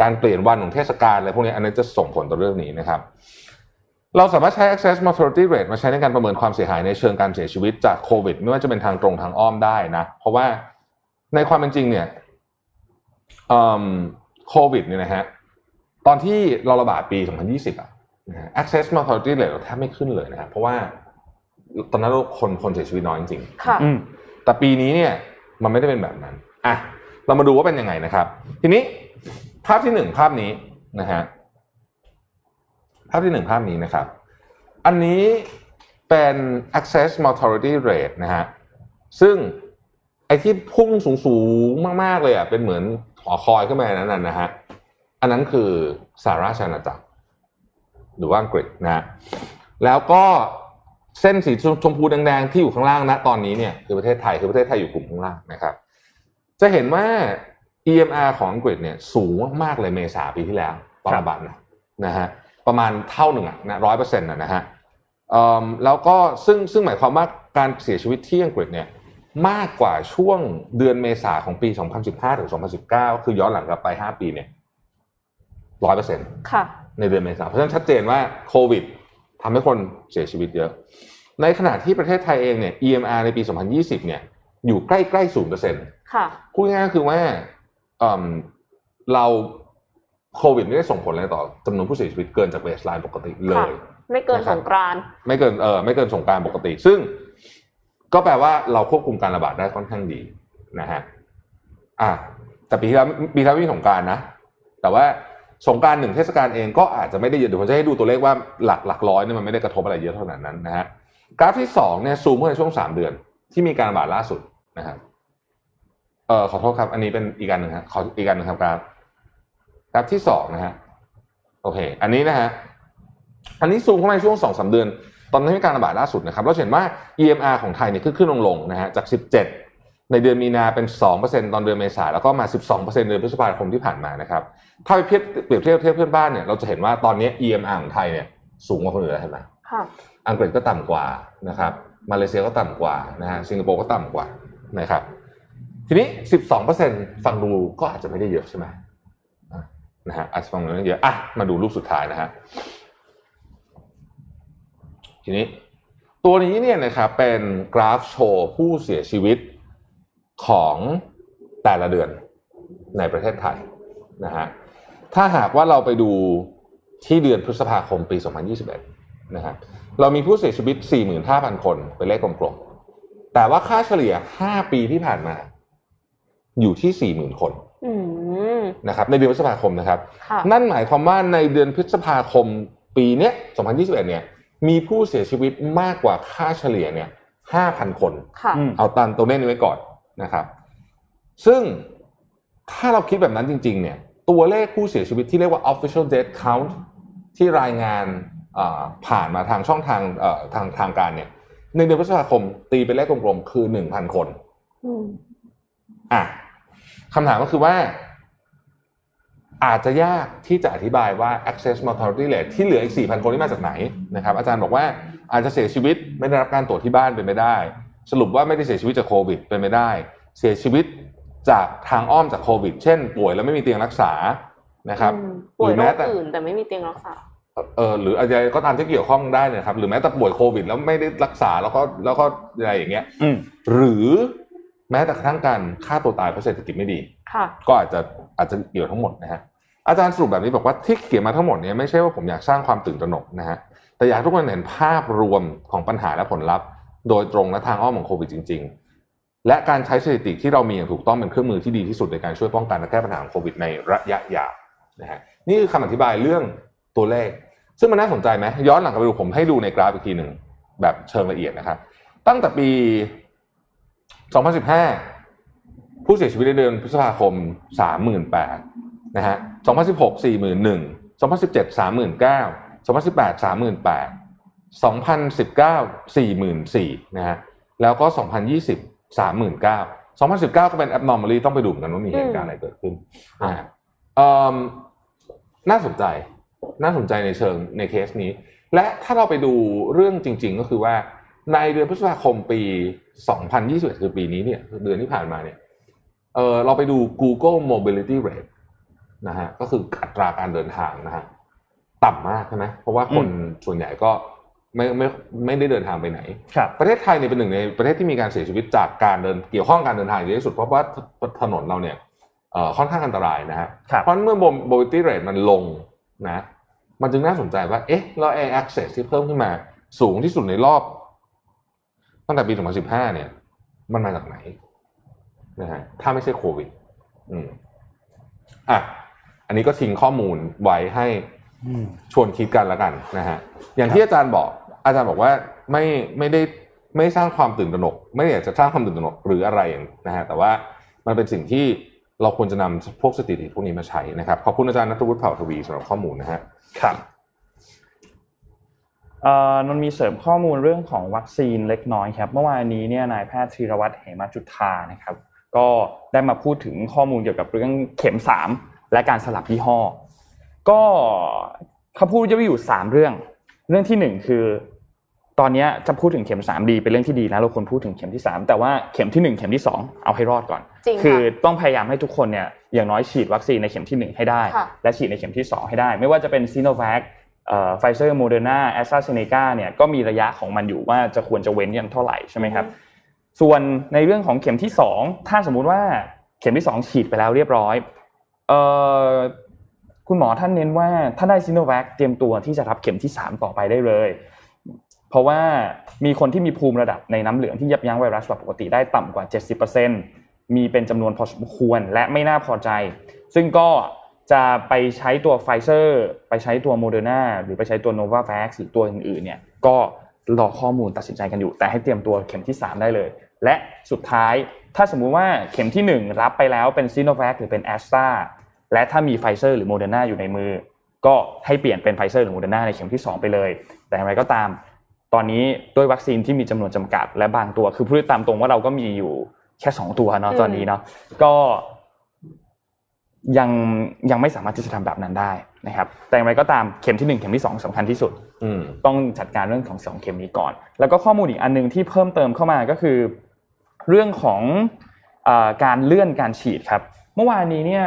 การเปลี่ยนวันของเทศกาลอะไรพวกนี้อันนี้จะส่งผลต่อเรื่องนี้นะครับ เราสามารถใช้ access mortality rate มาใช้ในการประเมินความเสียหายในเชิงการเสียชีวิตจากโควิด ไม่ว่าจะเป็นทางตรงทางอ้อมได้นะ เพราะว่าในความเป็นจริงเนี่ย โควิดเนี่ยนะฮะตอนที่เราระบาดปี 2020 อะนะฮะ access mortality rate เราแทบไม่ขึ้นเลยนะครับเพราะว่าตอนนั้นเราคนคนเสียชีวิตน้อยจริงๆค่ะอืมแต่ปีนี้เนี่ยมันไม่ได้เป็นแบบนั้นอะเรามาดูว่าเป็นยังไงนะครับ ทีนี้ภาพที่หนึ่งภาพนี้นะฮะภาพที่หนึ่งภาพนี้นะครับ อันนี้เป็น access mortality rate นะฮะซึ่ง ไอ้ที่พุ่งสูงๆมากๆเลยอะเป็นเหมือนหอคอยขึ้นมานั้นนะฮะอันนั้นคือสหราชอาณาจักรหรือว่าอังกฤษนะแล้วก็เส้นสีชมพูแดงๆที่อยู่ข้างล่างนะตอนนี้เนี่ยคือประเทศไทยคือประเทศไทยอยู่กลุ่มข้างล่างนะครับ จะเห็นว่า EMR ของอังกฤษเนี่ยสูงมากๆเลยเมษาปีที่แล้วตอนระบาดนะนะฮะประมาณเท่าหนึ่งอะนะร้อยเปอร์เซ็นต์นะฮะแล้วก็ซึ่งซึ่งหมายความว่าการเสียชีวิตที่อังกฤษเนี่ย มากกว่าช่วงเดือนเมษาของปี 2015 ถึง 2019 คือย้อนหลังกลับไป 5 ปีเนี่ยร้อยเปอร์เซ็นต์ค่ะในเดือนเมษาเพราะฉะนั้นชัดเจนว่าโควิดทำให้คนเสียชีวิตเยอะ ในขณะที่ประเทศไทยเองเนี่ย EMR ในปี 2020 เนี่ย อยู่ใกล้ๆศูนย์เปอร์เซ็นต์ค่ะพูดง่ายๆก็คือว่าเอิ่มเราโควิดไม่ได้ส่งผลอะไรต่อจำนวนผู้เสียชีวิตเกินจากเบสไลน์ปกติเลค่ะยไม่เกินนะครับสงกรานต์ไม่เกินเออไม่เกินสงกรารปกติ ซึ่ง ก็แปลว่าเราควบคุมการระบาดได้ค่อนข้างดีนะฮะอะแต่ปีที่แล้วปีที่แล้วมีสงการนะ แต่ว่าสงการหนึ่งเทศกาลเองก็อาจจะไม่ได้เยอะเดี๋ยวผมจะให้ดูตัวเลขว่าหลักหลักร้อยเนี่ยมันไม่ได้กระทบอะไรเยอะเท่านั้นนะฮะกราฟที่สองเนี่ยซูมเมื่อในช่วงสามเดือน ที่มีการระบาดล่าสุดนะครับเออขอโทษครับ อันนี้เป็นอีกการหนึ่งฮะขออีกการหนึ่งครับกราฟกราฟที่สองนะฮะโอเค อันนี้นะฮะอันนี้ซูมเข้ามาในช่วงสองสาเดือน ตอนที่มีการระบาดล่าสุดนะครับเราจะเห็นว่า EMR ของไทยเนี่ยขึ้นขึ้นลงลงๆนะฮะจาก 17 ในเดือนมีนาเป็น 2%ตอนเดือนเมษาแล้วก็มา 12%เดือนพฤษภาคมที่ผ่านมานะครับถ้าไปเทียบเปรียบเทียบเทียบเพื่อนบ้านเนี่ยเราจะเห็นว่าตอนนี้ EMR ของไทยเนี่ยสูงกว่าคนอื่นแล้วเห็นไหมค่ะอังกฤษก็ต่ำกว่านะครับมาเลเซียก็ต่ำกว่านะฮะสิงคโปร์ก็ต่ำกว่านะครับทีนี้ 12%ฟังดูก็อาจจะไม่ได้เยอะใช่ไหมอะนะฮะอาจจะฟังดูไม่ได้เยอะอะมาดูรูปสุดท้ายนะฮะ ทีนี้ตัวนี้เนี่ยนะครับเป็นกราฟโชว์ผู้เสียชีวิตของแต่ละเดือนในประเทศไทยนะฮะถ้าหากว่าเราไปดูที่เดือนพฤษภาคมปี 2021 นะครับเรามีผู้เสียชีวิต 45,000 คนเป็นเลขกลมๆ แต่ว่าค่าเฉลี่ย 5 ปีที่ผ่านมา อยู่ที่ 40,000 คนอืมนะครับในเดือนพฤษภาคมนะครับค่ะนั่นหมายความว่าในเดือนพฤษภาคมปีเนี้ย 2021 เนี่ย มีผู้เสียชีวิตมากกว่าค่าเฉลี่ยเนี่ย5,000คน ค่ะอืมเอาตันตัวเลขนี้ไว้ก่อนนะครับ ซึ่งถ้าเราคิดแบบนั้นจริง ๆ เนี่ย ตัวเลขผู้เสียชีวิตที่เรียกว่า official death count ที่รายงานอ่าผ่านมาทางช่องทางเอ่อทางทางการเนี่ยในเดือนพฤษภาคม ตีเป็นเลขกลมๆคือ1,000คนอืมอะคำถามก็คือว่า อาจจะยากที่จะอธิบายว่า access mortality rate ที่เหลืออีก 4,000 คนที่มาจากไหนนะครับอาจารย์บอกว่าอาจจะเสียชีวิตไม่ได้รับการตรวจที่บ้านเป็นไปได้ สรุปว่าไม่ได้เสียชีวิตจากโควิดเป็นไปได้ เสียชีวิตจากทางอ้อมจากโควิด เช่น ป่วยแล้วไม่มีเตียงรักษานะครับอืมหป่วรืยอโรแม้คแต่อื่นแต่ไม่มีเตียงรักษาเออหรืออะไรก็ตามที่เกี่ยวข้องได้เนยครับ หรือแม้แต่ป่วยโควิด แล้วไม่ได้รักษาแล้วก็แล้วก็อะไรอย่างเงี้ยอืมหรือแม้แต่กระทั่งการฆ่าตัวตายเพราะเศรษฐกิจไม่ดีค่ะก็อาจจะอาจจะเกี่ยวทั้งหมดนะฮะ อาจารย์สรุปแบบนี้บอกว่าที่เขียนมาทั้งหมดเนี่ยไม่ใช่ว่าผมอยากสร้างความตื่นตระหนกนะฮะแต่อยากให้ทุกคนเห็นภาพรวมของปัญหาและผลลัพธ์ โดยตรงและทางอ้อมของโควิดจริง ๆ และการใช้สถิติที่เรามีอย่างถูกต้องเป็นเครื่องมือที่ดีที่สุดในการช่วยป้องกันและแก้ปัญหาของโควิดในระยะยาวนะฮะนี่คือคำอธิบายเรื่องตัวเลข ซึ่งมันน่าสนใจไหมย้อนหลังกลับไปดูผมให้ดูในกราฟอีกทีหนึ่งแบบเชิงละเอียดนะครับ ตั้งแต่ปี 2015 ผู้เสียชีวิตในเดือนพฤษภาคม 38,000 นะฮะ2016 41,000 2017 39,000 2018 38,000 2019 44,000นะฮะแล้วก็ 2020 39,000 2019 ก็เป็น abnormally ต้องไปดูเหมือนกันว่ามีเหตุการณ์อะไรเกิดขึ้นอ่าเอิ่มน่าสนใจน่าสนใจในเชิงในเคสนี้ และถ้าเราไปดูเรื่องจริง ๆ ก็คือว่าในเดือนพฤษภาคมปี 2021 คือปีนี้เนี่ยเดือนที่ผ่านมาเนี่ยเออเราไปดู Google Mobility Rate นะฮะก็คืออัตราการเดินทางนะฮะต่ำมากใช่ไหมเพราะว่าคนส่วนใหญ่ก็ไม่ไม่ไม่ได้เดินทางไปไหนครับประเทศไทยเนี่ยเป็นหนึ่งในประเทศที่มีการเสียชีวิตจากการเดินเกี่ยวข้องการเดินทางเยอะที่สุดเพราะว่าถนนเราเนี่ยเอ่อค่อนข้างอันตรายนะฮะครับเพราะฉะนั้นเมื่อ mobility rate มันลงนะ มันจึงน่าสนใจว่าเอ๊ะแล้ว air access ที่เพิ่มขึ้นมา สูงที่สุดในรอบตั้งแต่ปี 2015 เนี่ย มันมาจากไหนนะฮะถ้าไม่ใช่โควิด อืมอะ อันนี้ก็ทิ้งข้อมูลไว้ให้อืมชวนคิดกันแล้วกันนะฮะอย่างที่อาจารย์บอก อาจารย์บอกว่าไม่ไม่ได้ไม่สร้างความตื่นตระหนก ไม่ได้อยากจะสร้างความตื่นตระหนกหรืออะไรอย่างนะฮะแต่ว่ามันเป็นสิ่งที่เราควรจะนำพวกสถิติพวกนี้มาใช้นะครับขอบคุณอาจารย์นัทวุฒิเผ่าทวีสำหรับข้อมูลนะฮะครับเอ่อนนท์มีเสริมข้อมูลเรื่องของวัคซีนเล็กน้อยครับเมื่อวานนี้เนี่ยนายแพทย์ธีรวัตรเหมจุฑานะครับ ก็ได้มาพูดถึงข้อมูลเกี่ยวกับเรื่องเข็มสาม และการสลับยี่ห้อ ก็เขาพูดจะมีอยู่สามเรื่อง เรื่องที่หนึ่งคือ ตอนเนี้ยจะพูดถึงเข็มสามดีเป็นเรื่องที่ดีนะเราควรพูดถึงเข็มที่สามแต่ว่าเข็มที่หนึ่งเข็มที่สองเอาให้รอดก่อนจริงค่ะคือต้องพยายามให้ทุกคนเนี่ยอย่างน้อยฉีดวัคซีนในเข็มที่หนึ่งให้ได้ค่ะและฉีดในเข็มที่ 2 ให้ได้ ไม่ว่าจะเป็นซีโนแวคไฟเซอร์โมเดอร์นาแอสตราเซเนกาเนี่ยก็มีระยะของมันอยู่ว่าจะควรจะเว้นกันเท่าไหร่ใช่ไหมครับส่วนในเรื่องของเข็มที่ 2 ถ้าสมมุติว่าเข็มที่ 2 ฉีดไปแล้วเรียบร้อย เอ่อคุณหมอท่านเน้นว่าถ้าได้ซีโนแวคเตรียมตัวที่จะรับเข็มที่ 3 ต่อไปได้เลย เพราะว่ามีคนที่มีภูมิระดับในน้ำเหลืองที่ยับยั้งไวรัสแบบปกติได้ต่ำกว่า 70%มีเป็นจำนวนพอสมควรและไม่น่าพอใจ ซึ่งก็จะไปใช้ตัวไฟเซอร์ไปใช้ตัวโมเดอร์นาหรือไปใช้ตัวโนวาแ x หรือตัวอื่นๆเนี่ยก็รอข้อมูลตัดสินใจกันอยู่ แต่ให้เตรียมตัวเข็มที่ 3 ได้เลย และสุดท้ายถ้าสมมุติว่าเข็มที่ 1 รับไปแล้วเป็นซีโนแวคหรือเป็นแอสตรา และถ้ามีไฟเซอร์หรือโมเดอร์นาอยู่ในมือ ก็ให้เปลี่ยนเป็นไฟเซอร์หรือโมเดอร์นาในเข็มที่ 2 ไปเลย แต่อย่างไรก็ตาม ตอนนี้ด้วยวัคซีนที่มีจำนวนจำกัด และบางตัวคือพูดตามตรงว่าเราก็มีอยู่แค่สองตัวเนาะอืมตอนนี้เนาะก็ยังยังไม่สามารถที่จะทำแบบนั้นได้นะครับ แต่อย่างไรก็ตามเข็มที่หนึ่งเข็มที่สองสำคัญที่สุดอืมต้องจัดการเรื่องของสองเข็มนี้ก่อน แล้วก็ข้อมูลอีกอันหนึงที่เพิ่มเติมเข้ามาก็คือ เรื่องของเออการเลื่อนการฉีดครับ เมื่อวานนี้เนี่ย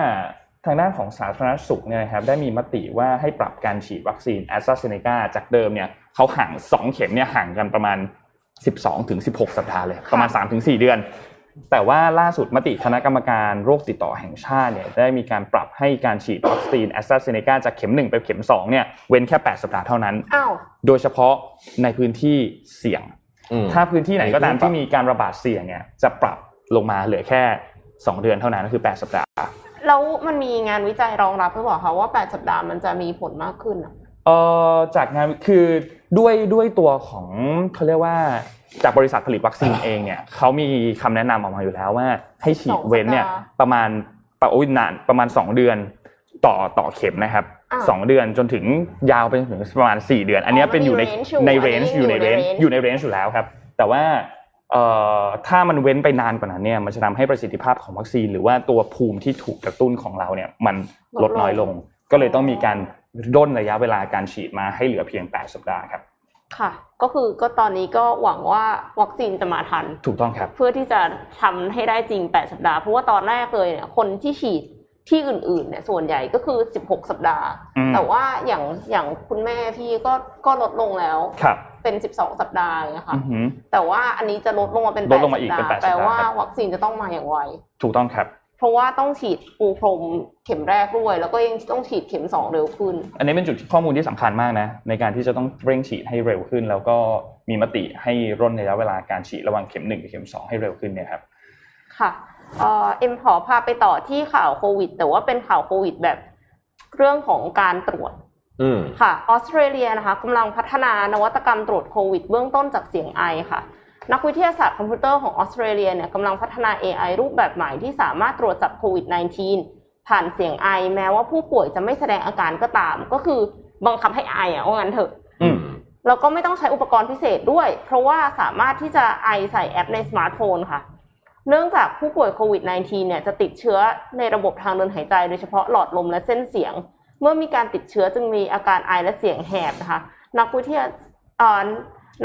ทางด้านของสาธารณสุขเนี่ยนะครับได้มีมติว่าให้ปรับการฉีดวัคซีนแอสตราเซเนกาจากเดิมเนี่ยเขาห่างสองเข็มเนี่ยห่างกันประมาณ 12ถึง16 สัปดาห์เลย ประมาณ3ถึง4เดือน แต่ว่าล่าสุดมติคณะกรรมการโรคติดต่อแห่งชาติเนี่ยได้มีการปรับให้การฉีดวัคซีนแอสตราเซเนกาจากเข็ม 1 ไปเข็ม2เนี่ยเว้นแค่ 8 สัปดาห์เท่านั้นอ้าวโดยเฉพาะในพื้นที่เสี่ยงอืมถ้าพื้นที่ไหนก็ตามมีปรับที่มีการระบาดเสี่ยงเนี่ยจะปรับลงมาเหลือแค่ 2 เดือนเท่านั้นก็คือ 8 สัปดาห์ แล้วมันมีงานวิจัยรองรับหรือเปล่าคะว่า 8 สัปดาห์มันจะมีผลมากขึ้นอะเอ่อจากงานคือด้วยด้วยตัวของเขาเรียกว่าจากบริษัทผลิตวัคซีนเองเนี่ยเขามีคำแนะนำออกมาอยู่แล้วว่า ให้ฉีดเว้นเนี่ยประมาณประโอ้ยนานประมาณ 2 เดือนต่อต่อเข็มนะครับอ่าสองเดือนจนถึงยาวไปจนถึงประมาณ 4 เดือน อันเนี้ยอ๋อเป็นอยู่ในมันมี range อยู่ในเรนจ์อันนี้อยู่ในเรนจ์อยู่ใน range อยู่ในเรนจ์อยู่แล้วครับ แต่ว่าเอ่อ ถ้ามันเว้นไปนานกว่านั้นเนี่ยมันจะทำให้ประสิทธิภาพของวัคซีน หรือว่าตัวภูมิที่ถูกกระตุ้นของเราเนี่ยมันลดน้อยลง ก็เลยต้องมีการร่นระยะเวลาการฉีดมาให้เหลือเพียง 8 สัปดาห์ครับค่ะ ก็คือก็ตอนนี้ก็หวังว่าวัคซีนจะมาทัน ถูกต้องครับ เพื่อที่จะทำให้ได้จริง 8 สัปดาห์ เพราะว่าตอนแรกเลยเนี่ยคนที่ฉีดที่อื่นๆเนี่ยส่วนใหญ่ก็คือ 16 สัปดาห์อืมแต่ว่าอย่างอย่างคุณแม่พี่ก็ก็ลดลงแล้วครับ เป็น 12 สัปดาห์อย่างเงี้ยค่ะอือหือแต่ว่าอันนี้จะลดลงมาเป็นลดลง8มาอีกสัปเป็นดาห์8สัปดาห์แปลว่าครับวัคซีนจะต้องมาอย่างไว ถูกต้องครับ เพราะว่าต้องฉีดปูพรมเข็มแรกด้วย แล้วก็ยังต้องฉีดเข็มสองเร็วขึ้น อันนี้เป็นจุดข้อมูลที่สำคัญมากนะ ในการที่จะต้องเร่งฉีดให้เร็วขึ้น แล้วก็มีมติให้ร่นระยะเวลาการฉีดระหว่างเข็มหนึ่งกับเข็มสองให้เร็วขึ้นเนี่ยครับ ค่ะเอ่อเอ็มขอพาไปต่อที่ข่าวโควิด แต่ว่าเป็นข่าวโควิดแบบเรื่องของการตรวจอืม ค่ะออสเตรเลียนะคะกำลังพัฒนานวัตกรรมตรวจโควิด เบื้องต้นจากเสียงไอค่ะ นักวิทยาศาสตร์คอมพิวเตอร์ของออสเตรเลียเนี่ยกำลังพัฒนา AI รูปแบบใหม่ที่สามารถตรวจจับโควิด -19 ผ่านเสียงไอ แม้ว่าผู้ป่วยจะไม่แสดงอาการก็ตาม ก็คือบังคับให้ไออะว่างั้นเถอะอืมแล้วก็ไม่ต้องใช้อุปกรณ์พิเศษด้วย เพราะว่าสามารถที่จะไอใส่แอปในสมาร์ทโฟนค่ะ เนื่องจากผู้ป่วยโควิด -19 เนี่ยจะติดเชื้อในระบบทางเดินหายใจโดยเฉพาะหลอดลมและเส้นเสียง เมื่อมีการติดเชื้อจึงมีอาการไอและเสียงแหบนะคะ นักวิทยา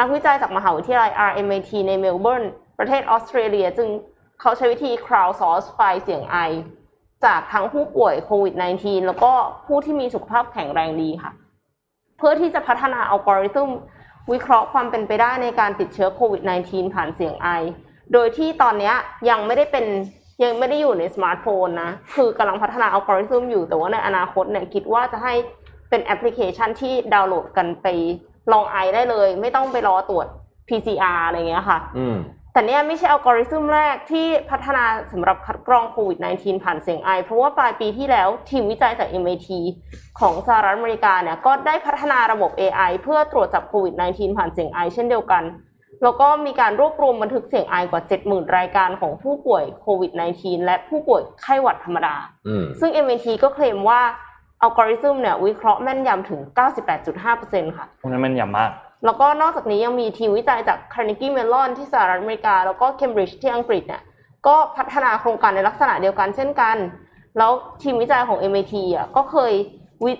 นักวิจัยจากมหาวิทยาลัย RMIT ในเมลเบิร์น ประเทศออสเตรเลียจึงเขาใช้วิธี crowdsource ไฟเสียงไอ จากทั้งผู้ป่วยโควิด -19 แล้วก็ผู้ที่มีสุขภาพแข็งแรงดีค่ะ เพื่อที่จะพัฒนาอัลกอริทึมวิเคราะห์ความเป็นไปได้ในการติดเชื้อโควิด -19 ผ่านเสียงไอ โดยที่ตอนนี้ยังไม่ได้เป็น ยังไม่ได้อยู่ในสมาร์ทโฟนนะ คือกำลังพัฒนาอัลกอริทึมอยู่ แต่ว่าในอนาคตเนี่ยคิดว่าจะให้เป็นแอปพลิเคชันที่ดาวน์โหลดกันไปลองไอได้เลย ไม่ต้องไปรอตรวจ PCR อะไรเงี้ยค่ะอืมแต่เนี่ยไม่ใช่อัลกอริทึมแรกที่พัฒนาสำหรับคัดกรองโควิด -19 ผ่านเสียงไอ เพราะว่าปลายปีที่แล้วทีมวิจัยจาก MIT ของสหรัฐอเมริกาเนี่ยก็ได้พัฒนาระบบ AI เพื่อตรวจจับโควิด -19 ผ่านเสียงไอเช่นเดียวกัน แล้วก็มีการรวบรวมบันทึกเสียงไอกว่า 70,000 รายการของผู้ป่วยโควิด -19 และผู้ป่วยไข้หวัดธรรมดาอืมซึ่ง MIT ก็เคลมว่าอัลกอริทึมเนี่ยวิเคราะห์แม่นยำถึง 98.5%ค่ะพวกนั้นมันยำมาก แล้วก็นอกจากนี้ยังมีทีมวิจัยจาก Carnegie Mellon ที่สหรัฐอเมริกา แล้วก็ Cambridge ที่อังกฤษเนี่ยก็พัฒนาโครงการในลักษณะเดียวกันเช่นกัน แล้วทีมวิจัยของ MIT อะก็เคยวิ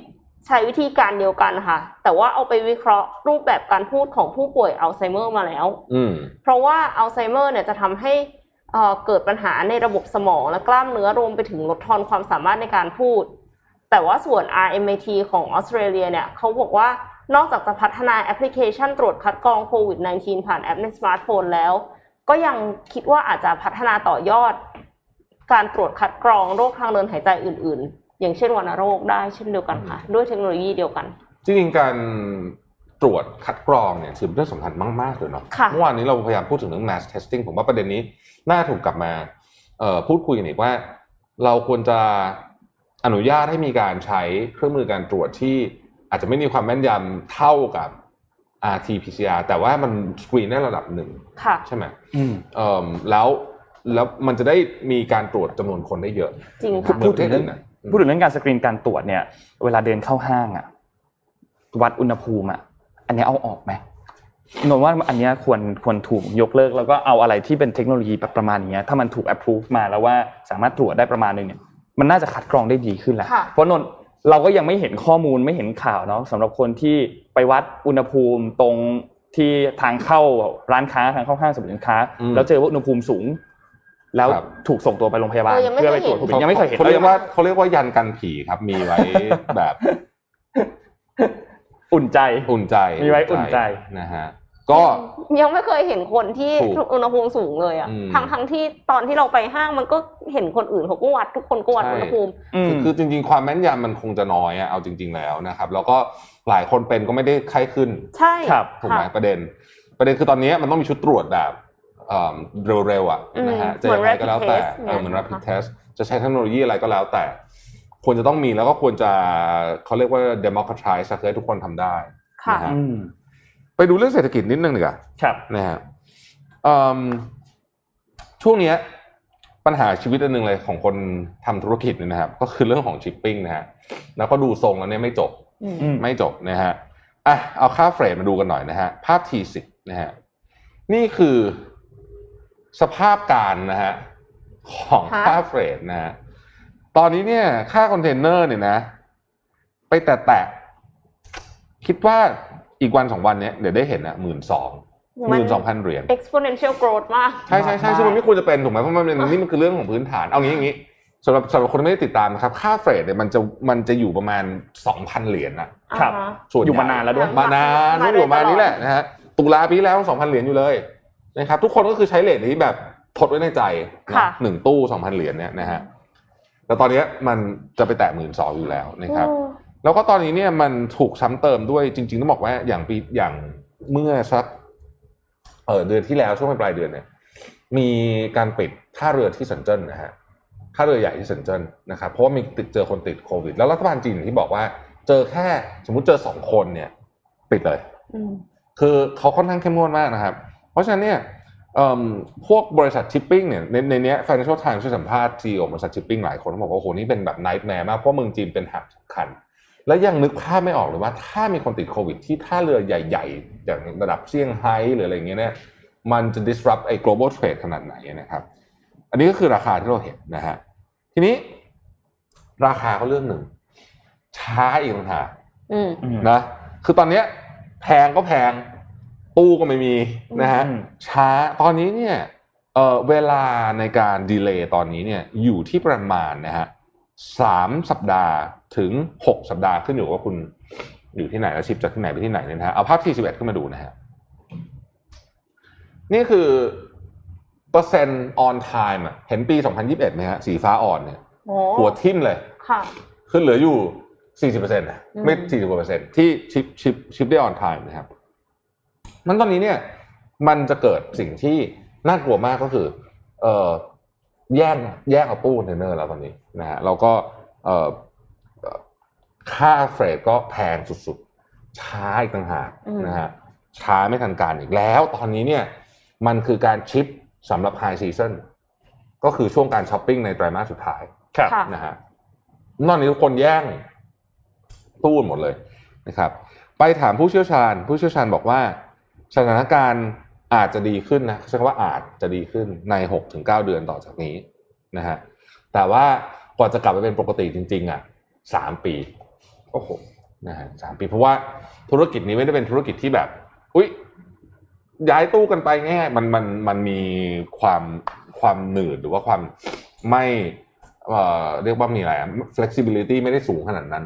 ใช้วิธีการเดียวกันค่ะ แต่ว่าเอาไปวิเคราะห์รูปแบบการพูดของผู้ป่วยอัลไซเมอร์มาแล้วอืมเพราะว่าอัลไซเมอร์เนี่ยจะทำให้เอ่อเกิดปัญหาในระบบสมองและกล้ามเนื้อรวมไปถึงลดทอนความสามารถในการพูด แต่ว่าส่วน RMIT ของออสเตรเลียเนี่ยเขาบอกว่านอกจากจะพัฒนาแอปพลิเคชันตรวจคัดกรองโควิด -19 ผ่านแอปในสมาร์ทโฟนแล้ว ก็ยังคิดว่าอาจจะพัฒนาต่อยอด การตรวจคัดกรองโรคทางเดินหายใจอื่น ๆ อย่างเช่นวัณโรคได้เช่นเดียวกันค่ะ ด้วยเทคโนโลยีเดียวกัน จริงๆการตรวจคัดกรองเนี่ยถือเป็นเรื่องสำคัญมาก ๆ เลยเนาะค่ะเมื่อวานนี้เราพยายามพูดถึงเรื่อง mass testing ผมว่าประเด็นนี้ น่าถูกกลับมาเอ่อพูดคุยกันอีกว่า เราควรจะอนุญาตให้มีการใช้เครื่องมือการตรวจที่อาจจะไม่มีความแม่นยำเท่ากับ RT-PCR แต่ว่ามันสกรีนได้ระดับหนึ่งค่ะใช่ไหมอืมเอ่อแล้วแล้วมันจะได้มีการตรวจจำนวนคนได้เยอะ จริงพูค่ะดพูดถึงเรื่องนะ พูดถึงเรื่องการสกรีนการตรวจเนี่ย เวลาเดินเข้าห้างอะวัดอุณหภูมิอะอันนี้เอาออกไหมนนว่าอันเนี้ยควรควรถูกยกเลิก แล้วก็เอาอะไรที่เป็นเทคโนโลยีแบบประมาณอย่างเงี้ยถ้ามันถูก approve มาแล้วว่าสามารถตรวจได้ประมาณนึงเนี่ยมันน่าจะคัดกรองได้ดีขึ้นแหละค่ะเพราะนนเราก็ยังไม่เห็นข้อมูลไม่เห็นข่าวเนาะสำหรับคนที่ไปวัดอุณหภูมิตรงที่ทางเข้าร้านค้าทางเข้าห้างสรรพสินค้าอืมแล้วเจอว่าอุณหภูมิสูง แล้วครับถูกส่งตัวไปโรงพยาบาลเออยังไม่เพื่อไปเคยตรวจเห็นโควิดยังไม่เคยเห็นเขาเรียกว่าเขาเรียกว่ายันกันผีครับ มีไว้แบบ อุ่นใจอุ่นใจมีไว้อุ่นใจนะฮะก็ยังไม่เคยเห็นคนที่ถูกอุณหภูมิสูงเลยอะอืมทั้งทั้งที่ตอนที่เราไปห้างมันก็เห็นคนอื่นเขาก็วัดทุกคนก็วัดใช่อุณหภูมิอืมคือคือจริง ๆ ความแม่นยำมันคงจะน้อยอะเอาจริง ๆแล้วนะครับ แล้วก็หลายคนเป็นก็ไม่ได้ไข้ขึ้น ใช่ครับถูกไหมค่ะประเด็น ประเด็นคือตอนนี้มันต้องมีชุดตรวจแบบ เอ่อเร็วๆอะอืมนะฮะจะเหมืยัอนงไงก็แล้วแต่ rapid test เออเหมือนเนี่ย rapid test จะใช้เทคโนโลยีอะไรก็แล้วแต่ ควรจะต้องมีแล้วก็ควรจะเขาเรียกว่า democratize คือให้ทุกคนทำได้ค่ะนะฮะอืมไปดูเรื่องเศรษฐกิจนิดนึงดีกว่าครับนะฮะเอิ่มช่วงเนี้ยปัญหาชีวิตอันหนึ่งเลยของคนทำธุรกิจเนี่ยนะครับ ก็คือเรื่องของชิปปิ้งนะฮะแล้วก็ดูทรงแล้วเนี่ยไม่จบอืมอืมไม่จบนะฮะอะเอาค่า freight มาดูกันหน่อยนะฮะภาพ T10 นะฮะนี่คือ สภาพการนะฮะของฮะค่า freight นะฮะตอนนี้เนี่ยค่าคอนเทนเนอร์เนี่ยนะ ไปแตะแตะคิดว่าอีกวันสองวันเนี้ยเดี๋ยวได้เห็นนะหมื่นสองหมื่นสองพันเหรียญ exponential growth มาก ใช่ใช่ใช่ซึ่งมันไม่ควรจะเป็นถูกไหมเพราะมันเป็นนี่มันคือเรื่องของพื้นฐาน เอางี้อย่างนี้สำหรับสำหรับคนที่ไม่ได้ติดตามนะครับ ค่าเฟรดเนี่ยมันจะมันจะอยู่ประมาณสองพันเหรียญนะครับอ่าฮะส่วนอยู่มานานแล้วด้วยมานานมานู่นโดยอยู่มาตลอดนี้แหละนะฮะตุลาปีที่แล้วสองพันเหรียญอยู่เลย นะครับทุกคนก็คือใช้เลทนี้แบบทดไว้ในใจเนอะค่ะหนึ่งตู้สองพันเหรียญเนี่ยนะฮะแต่ตอนเนี้ยมันจะไปแตะหมื่นสองอยู่แล้วนะครับโอ้แล้วก็ตอนนี้เนี่ยมันถูกซ้ำเติมด้วยจริงๆต้องบอกว่าอย่างปีอย่างเมื่อสักเออเดือนที่แล้วช่วงปลายเดือนเนี่ย มีการปิดท่าเรือที่เซินเจิ้นนะฮะท่าเรือใหญ่ที่เซินเจิ้นนะครับเพราะว่ามีติดเจอคนติดโควิด แล้วรัฐบาลจีนอย่างที่บอกว่า เจอแค่สมมุติเจอสองคนเนี่ย ปิดเลยอืมคือเขาค่อนข้างเข้มงวดมากนะครับ เพราะฉะนั้นเนี่ยเอิ่มพวกบริษัทชิปปิ้งเนี่ยในในเนี้ย Financial Times ช่วยสัมภาษณ์ CEO บริษัทชิปปิ้งหลายคนเขาบอกว่าโอ้โหนี่เป็นแบบ nightmare มากเพราะเมืองจีนเป็น hub สำคัญและยังนึกภาพไม่ออกเลยว่า ถ้ามีคนติดโควิด ที่ท่าเรือใหญ่ๆ อย่างระดับเซี่ยงไฮ้หรืออะไรอย่างเงี้ยเนี่ยมันจะ disrupt ไอ้ global trade ขนาดไหนนะครับ อันนี้ก็คือราคาที่เราเห็นนะฮะทีนี้ราคาก็เรื่องหนึ่ง ช้าอีกต่างหากอืมอืมนะคือตอนเนี้ยแพงก็แพง ตู้ก็ไม่มีนะฮะอืมช้าตอนนี้เนี่ยเอ่อเวลาในการดีเลย์ตอนนี้เนี่ยอยู่ที่ประมาณนะฮะสามสัปดาห์ถึงหกสัปดาห์ขึ้นอยู่ว่าคุณอยู่ที่ไหนแล้วชิปจากที่ไหนไปที่ไหนเนี่ยนะฮะเอาภาพที่สิบเอ็ดขึ้นมาดูนะฮะนี่คือเปอร์เซ็นต์ on time อะเห็นปี 2021ไหมฮะสีฟ้าอ่อนเนี่ยโอ้หัวทิ่มเลยค่ะขึ้นเหลืออยู่ 40%นะอืมไม่ 40กว่าเปอร์เซ็นต์ที่ชิปชิปชิปได้ออนไทม์นะครับ มันตอนนี้เนี่ย มันจะเกิดสิ่งที่น่ากลัวมากก็คือ เอ่อแย่งแย่งเอาตู้คอนเทนเนอร์แล้วตอนนี้นะฮะแล้วก็เอ่อเอ่อค่า freight ก็แพงสุดๆ ช้าอีกต่างหากอืมนะฮะช้าไม่ทันการอีกแล้ว ตอนนี้เนี่ย มันคือการ ship สำหรับไฮซีซั o นก็คือช่วงการช้อปปิ้งในไตรมาสสุดท้ายครับค่ะนะฮะตอนนี้ทุกคนแย่งตู้หมดเลยนะครับ ไปถามผู้เชี่ยวชาญ ผู้เชี่ยวชาญบอกว่า สถานการณ์อาจจะดีขึ้นนะใช้คำว่าอาจจะดีขึ้นในหกถึงเก้าเดือนต่อจากนี้นะฮะแต่ว่ากว่าจะกลับไปเป็นปกติจริงๆอะสามปีโอ้โหนะฮะสามปี เพราะว่าธุรกิจนี้ไม่ได้เป็นธุรกิจที่แบบ อุ้ยย้ายตู้กันไปง่ายมันมันมันมีความความหนืดหรือว่าความไม่เอ่อเรียกว่ามีอะไร flexibility ไม่ได้สูงขนาดนั้น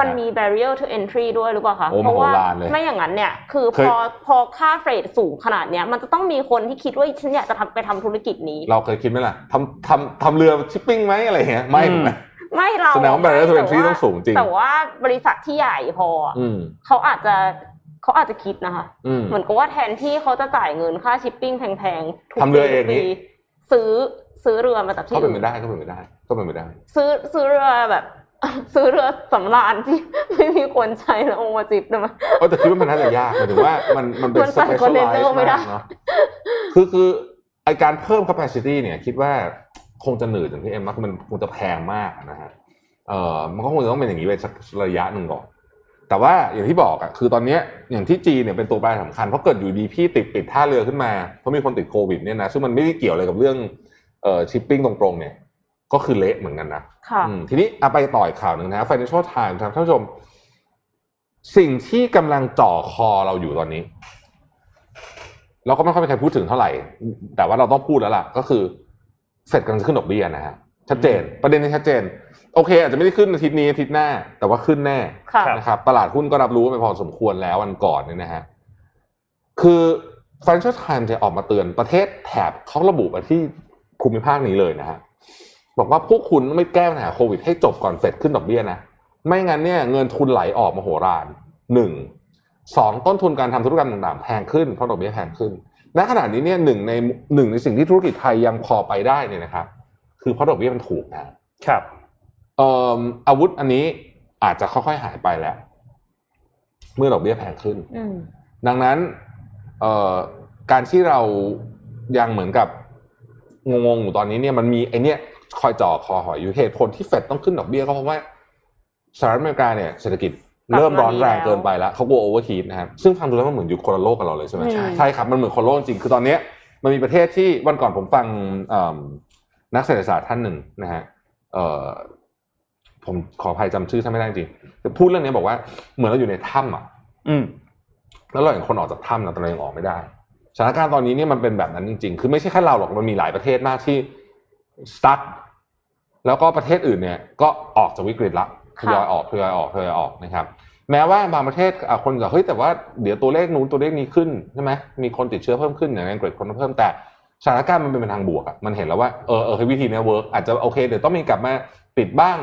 มันมี barrier to entry ด้วยหรือเปล่าคะโอ้เพราะว่าโหฬารเลยไม่อย่างนั้นเนี่ย คือเคพยอพอค่าเฟรดสูงขนาดเนี้ย มันจะต้องมีคนที่คิดว่าฉันอยากจะทำไปทำธุรกิจนี้ เราเคยคิดไหมล่ะทำทำทำเรือชิปปิ้งไหมอะไรเงี้ย ไม่อืมถูกไหมไม่เราแสดงว่า barrier to แต่ entry ต้องสูงจริง แต่ว่าบริษัทที่ใหญ่พออะอืมเขาอาจจะเขาอาจจะคิดนะคะอืมเหมือนกับว่าแทนที่เขาจะจ่ายเงินค่าชิปปิ้งแพงๆทุกทำเรือเองปีนี่ซื้อซื้อเรือมาจากที่ก็เป็นอื่ไปนได้ก็เป็นไปได้ก็เป็นไปได้ ซื้อซื้อเรือแบบ ซื้อเรือสำราญที่ไม่มีคนใช้แล้วเอามา ship ได้ไหมเออแต่คิดว่ามันน่าจะยากหมายถึงว่ามันมันเป็นมันใส่ specialized คอนเทนเนอร์ไม่ได้มากเนาะคือคือไอการเพิ่ม capacity เนี่ย คิดว่าคงจะหนืดอย่างที่เอ็มว่ามันคงจะแพงมากนะฮะเออมันก็คงจะต้องเป็นอย่างนี้ไปสักระยะหนึ่งก่อนแต่ว่าอย่างที่บอกอะคือตอนเนี้ยอย่างที่จีนเนี่ยเป็นตัวแปรสำคัญเพราะเกิดอยู่ดีพี่ติดปิดท่าเรือขึ้นมาเพราะมีคนติดโควิดเนี่ยนะซึ่งมันไม่ได้เกี่ยวอะไรกับเรื่องเอ่อชิปปิ้งตรงๆเนี่ย ก็คือเละเหมือนกันนะค่ะอืมทีนี้เอาไปต่ออีกข่าวหนึ่งนะ Financial Times ครับท่านผู้ชม สิ่งที่กำลังจ่อคอเราอยู่ตอนนี้ เราก็ไม่ค่อยมีใครพูดถึงเท่าไหร่ แต่ว่าเราต้องพูดแล้วล่ะ ก็คือเฟดกำลังจะขึ้นดอกเบี้ยนะฮะชัดเจน ประเด็นนี้ชัดเจน โอเค อาจจะไม่ได้ขึ้นอาทิตย์นี้อาทิตย์หน้า แต่ว่าขึ้นแน่ค่ะนะครับตลาดหุ้นก็รับรู้ไปพอสมควรแล้ววันก่อนเนี่ยนะฮะคือ Financial Times จะออกมาเตือนประเทศแถบเขาระบุมาที่ภูมิภาคนี้เลยนะฮะ บอกว่าพวกคุณไม่แก้ปัญหาโควิดให้จบก่อนเฟดขึ้นดอกเบี้ยนะ ไม่งั้นเนี่ยเงินทุนไหลออกมาโหฬารหนึ่งสองต้นทุนการทำธุรกรรมต่างๆแพงขึ้นเพราะดอกเบี้ยแพงขึ้นณขณะนี้เนี่ยหนึ่งในหนึ่งในสิ่งที่ธุรกิจไทยยังพอไปได้เนี่ยนะครับคือเพราะดอกเบี้ยมันถูกนะครับเอ่ออาวุธอันนี้อาจจะค่อยๆหายไปแล้ว เมื่อดอกเบี้ยแพงขึ้นอืมดังนั้นเอ่อการที่เรายังเหมือนกับงงๆอยู่ตอนนี้เนี่ยมันมีไอเนี้ย คอยจ่อคอหอยอยู่เหตุผลที่เฟดต้องขึ้นดอกเบี้ยก็เพราะว่าสหรัฐอเมริกาเนี่ยเศรษฐกิจเริ่มร้อนแรงเกินไปแล้วเขากลัว overheat นะครับซึ่งฟังดูแล้วมันเหมือนอยู่คนละโลกกับเราเลยใช่ไหมอืมใช่ครับมันเหมือนคนละโลกจริงคือตอนเนี้ยมันมีประเทศที่วันก่อนผมฟังเอิ่มนักเศรษฐศาสตร์ท่านหนึ่งนะฮะเอ่อผมขออภัยจำชื่อท่านไม่ได้จริงแต่พูดเรื่องนี้บอกว่าเหมือนเราอยู่ในถ้ำอะ อืมแล้วเราเห็นคนออกจากถ้ำนะแต่เรายังออกไม่ได้สถานการณ์ตอนนี้เนี่ยมันเป็นแบบนั้นจริง ๆ คือไม่ใช่แค่เราหรอกมันมีหลายประเทศมากที่ stuck แล้วก็ประเทศอื่นเนี่ยก็ออกจากวิกฤตละค่ะทยอยออกทยอยออกทยอยออกนะครับ แม้ว่าบางประเทศอะคนก็เฮ้ยแต่ว่าเดี๋ยวตัวเลขนู้นตัวเลขนี้ขึ้นใช่ไหมมีคนติดเชื้อเพิ่มขึ้นอย่างในอังกฤษคนเพิ่มแต่สถานการณ์มันเป็นทางบวกอะมันเห็นแล้วว่าเออเออเฮ้ยวิธีเนี้ย work อาจจะโอเคเดี๋ยวต้องมีกลับมาปิดบ้าง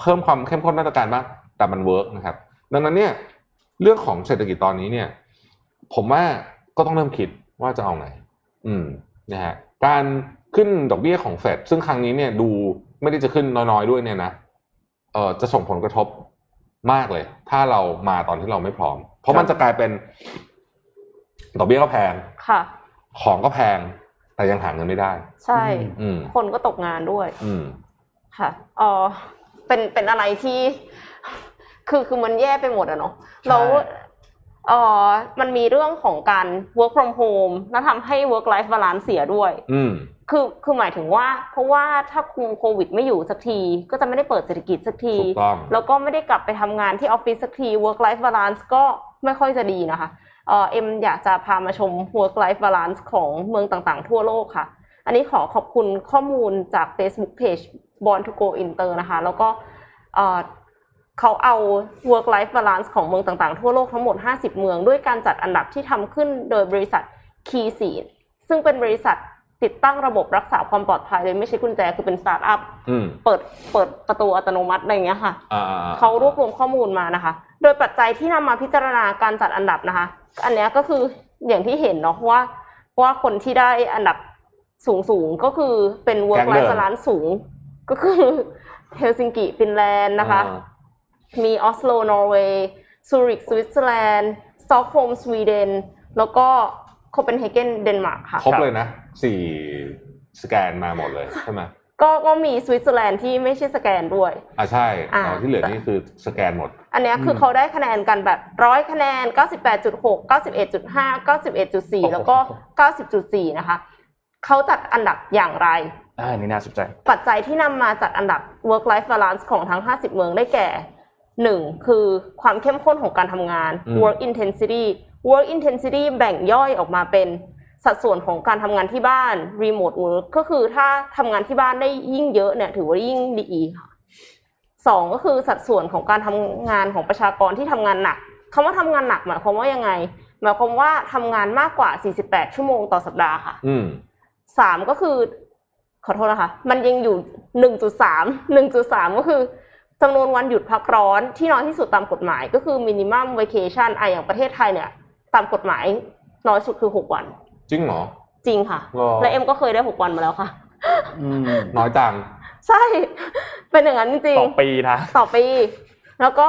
เพิ่มความเข้มข้นมาตรการบ้างแต่มันเวิร์กนะครับ ดังนั้นเนี่ยเรื่องของเศรษฐกิจตอนนี้เนี่ย ผมว่าก็ต้องเริ่มคิดว่าจะเอาไง อืมนะฮะการขึ้นดอกเบี้ยของเฟดซึ่งครั้งนี้เนี่ยดู ไม่ได้จะขึ้นน้อยๆด้วยเนี่ยนะเออจะส่งผลกระทบมากเลย ถ้าเรามาตอนที่เราไม่พร้อม เพราะมันจะกลายเป็นดอกเบี้ยก็แพงค่ะ ของก็แพง แต่ยังหาเงินไม่ได้ ใช่อืมคนก็ตกงานด้วย อืมค่ะเออเป็นเป็นอะไรที่ คือคือมันแย่ไปหมดอะเนาะแล้ว เออมันมีเรื่องของการ work from home แล้วทำให้ work life balance เสียด้วย อืมคือคือหมายถึงว่า เพราะว่าถ้าคุมโควิดไม่อยู่สักที ก็จะไม่ได้เปิดเศรษฐกิจสักที ถูกต้อง แล้วก็ไม่ได้กลับไปทำงานที่ออฟฟิศสักที work life balance ก็ไม่ค่อยจะดีนะคะเออเอ็มอยากจะพามาชม work life balance ของเมืองต่างๆ ทั่วโลกค่ะ อันนี้ขอขอบคุณข้อมูลจาก Facebook Page Born to Go Inter นะคะ แล้วก็เอ่อ เขาเอา work life balance ของเมืองต่างๆ ทั่วโลกทั้งหมด 50 เมือง ด้วยการจัดอันดับที่ทำขึ้นโดยบริษัท Key Seed ซึ่งเป็นบริษัทติดตั้งระบบรักษาความปลอดภัยเลยไม่ใช่กุญแจคือเป็นสตาร์ทอัพอืมเปิดเปิดประตูอัตโนมัติอะไรอย่างเงี้ยค่ะอ่าๆๆเขารวบรวมข้อมูลมานะคะ โดยปัจจัยที่นำมาพิจารณาการจัดอันดับนะคะ อันเนี้ยก็คืออย่างที่เห็นเนาะว่าว่าคนที่ได้อันดับสูงสูงๆก็คือเป็น work life balance สูง ก็คือเฮลซิงกิฟินแลนด์นะคะอ่า มีออสโลนอร์เวย์ซูริกสวิตเซอร์แลนด์สต็อกโฮล์มสวีเดนแล้วก็โคเปนเฮเกนเดนมาร์กค่ะ ครบเลยนะสี่สแกนฯ มาหมดเลยใช่ไหมก็ก็มีสวิตเซอร์แลนด์ที่ไม่ใช่สแกนด้วย อ่าใช่อ่า แต่ที่เหลือนี่คือสแกนหมด อันเนี้ยคือเขาได้คะแนนกันแบบร้อยคะแนน 98.6 91.5 91.4 แล้วก็ 90.4 นะคะ เขาจัดอันดับอย่างไร อ่านี่น่าสนใจ ปัจจัยที่นำมาจัดอันดับ work life balance ของทั้ง 50 เมืองได้แก่ 1. คือความเข้มข้นของการทำงานอืม work intensity work intensity แบ่งย่อยออกมาเป็นสัดส่วนของการทำงานที่บ้าน remote work ก็คือถ้าทำงานที่บ้านได้ยิ่งเยอะเนี่ยถือว่ายิ่งดีค่ะสองก็คือสัดส่วนของการทำงานของประชากรที่ทำงานหนักคำว่าทำงานหนักหมายความว่ายังไง หมายความว่าทำงานมากกว่า 48 ชั่วโมงต่อสัปดาห์ค่ะอืมสามก็คือ ขอโทษนะคะ มันยังอยู่หนึ่งจุดสามหนึ่งจุดสามก็คือ จำนวนวันหยุดพักร้อนที่น้อยที่สุดตามกฎหมาย ก็คือมินิมัมว a เคชันอะอย่างประเทศไทยเนี่ย ตามกฎหมายน้อยสุดคือหกวัน จริงเหรอ จริงค่ะ หรอ และเอ็มก็เคยได้หกวันมาแล้วค่ะ อืมน้อยจังใช่ เป็นอย่างนั้นจริงต่อปีนะๆต่อปี แล้วก็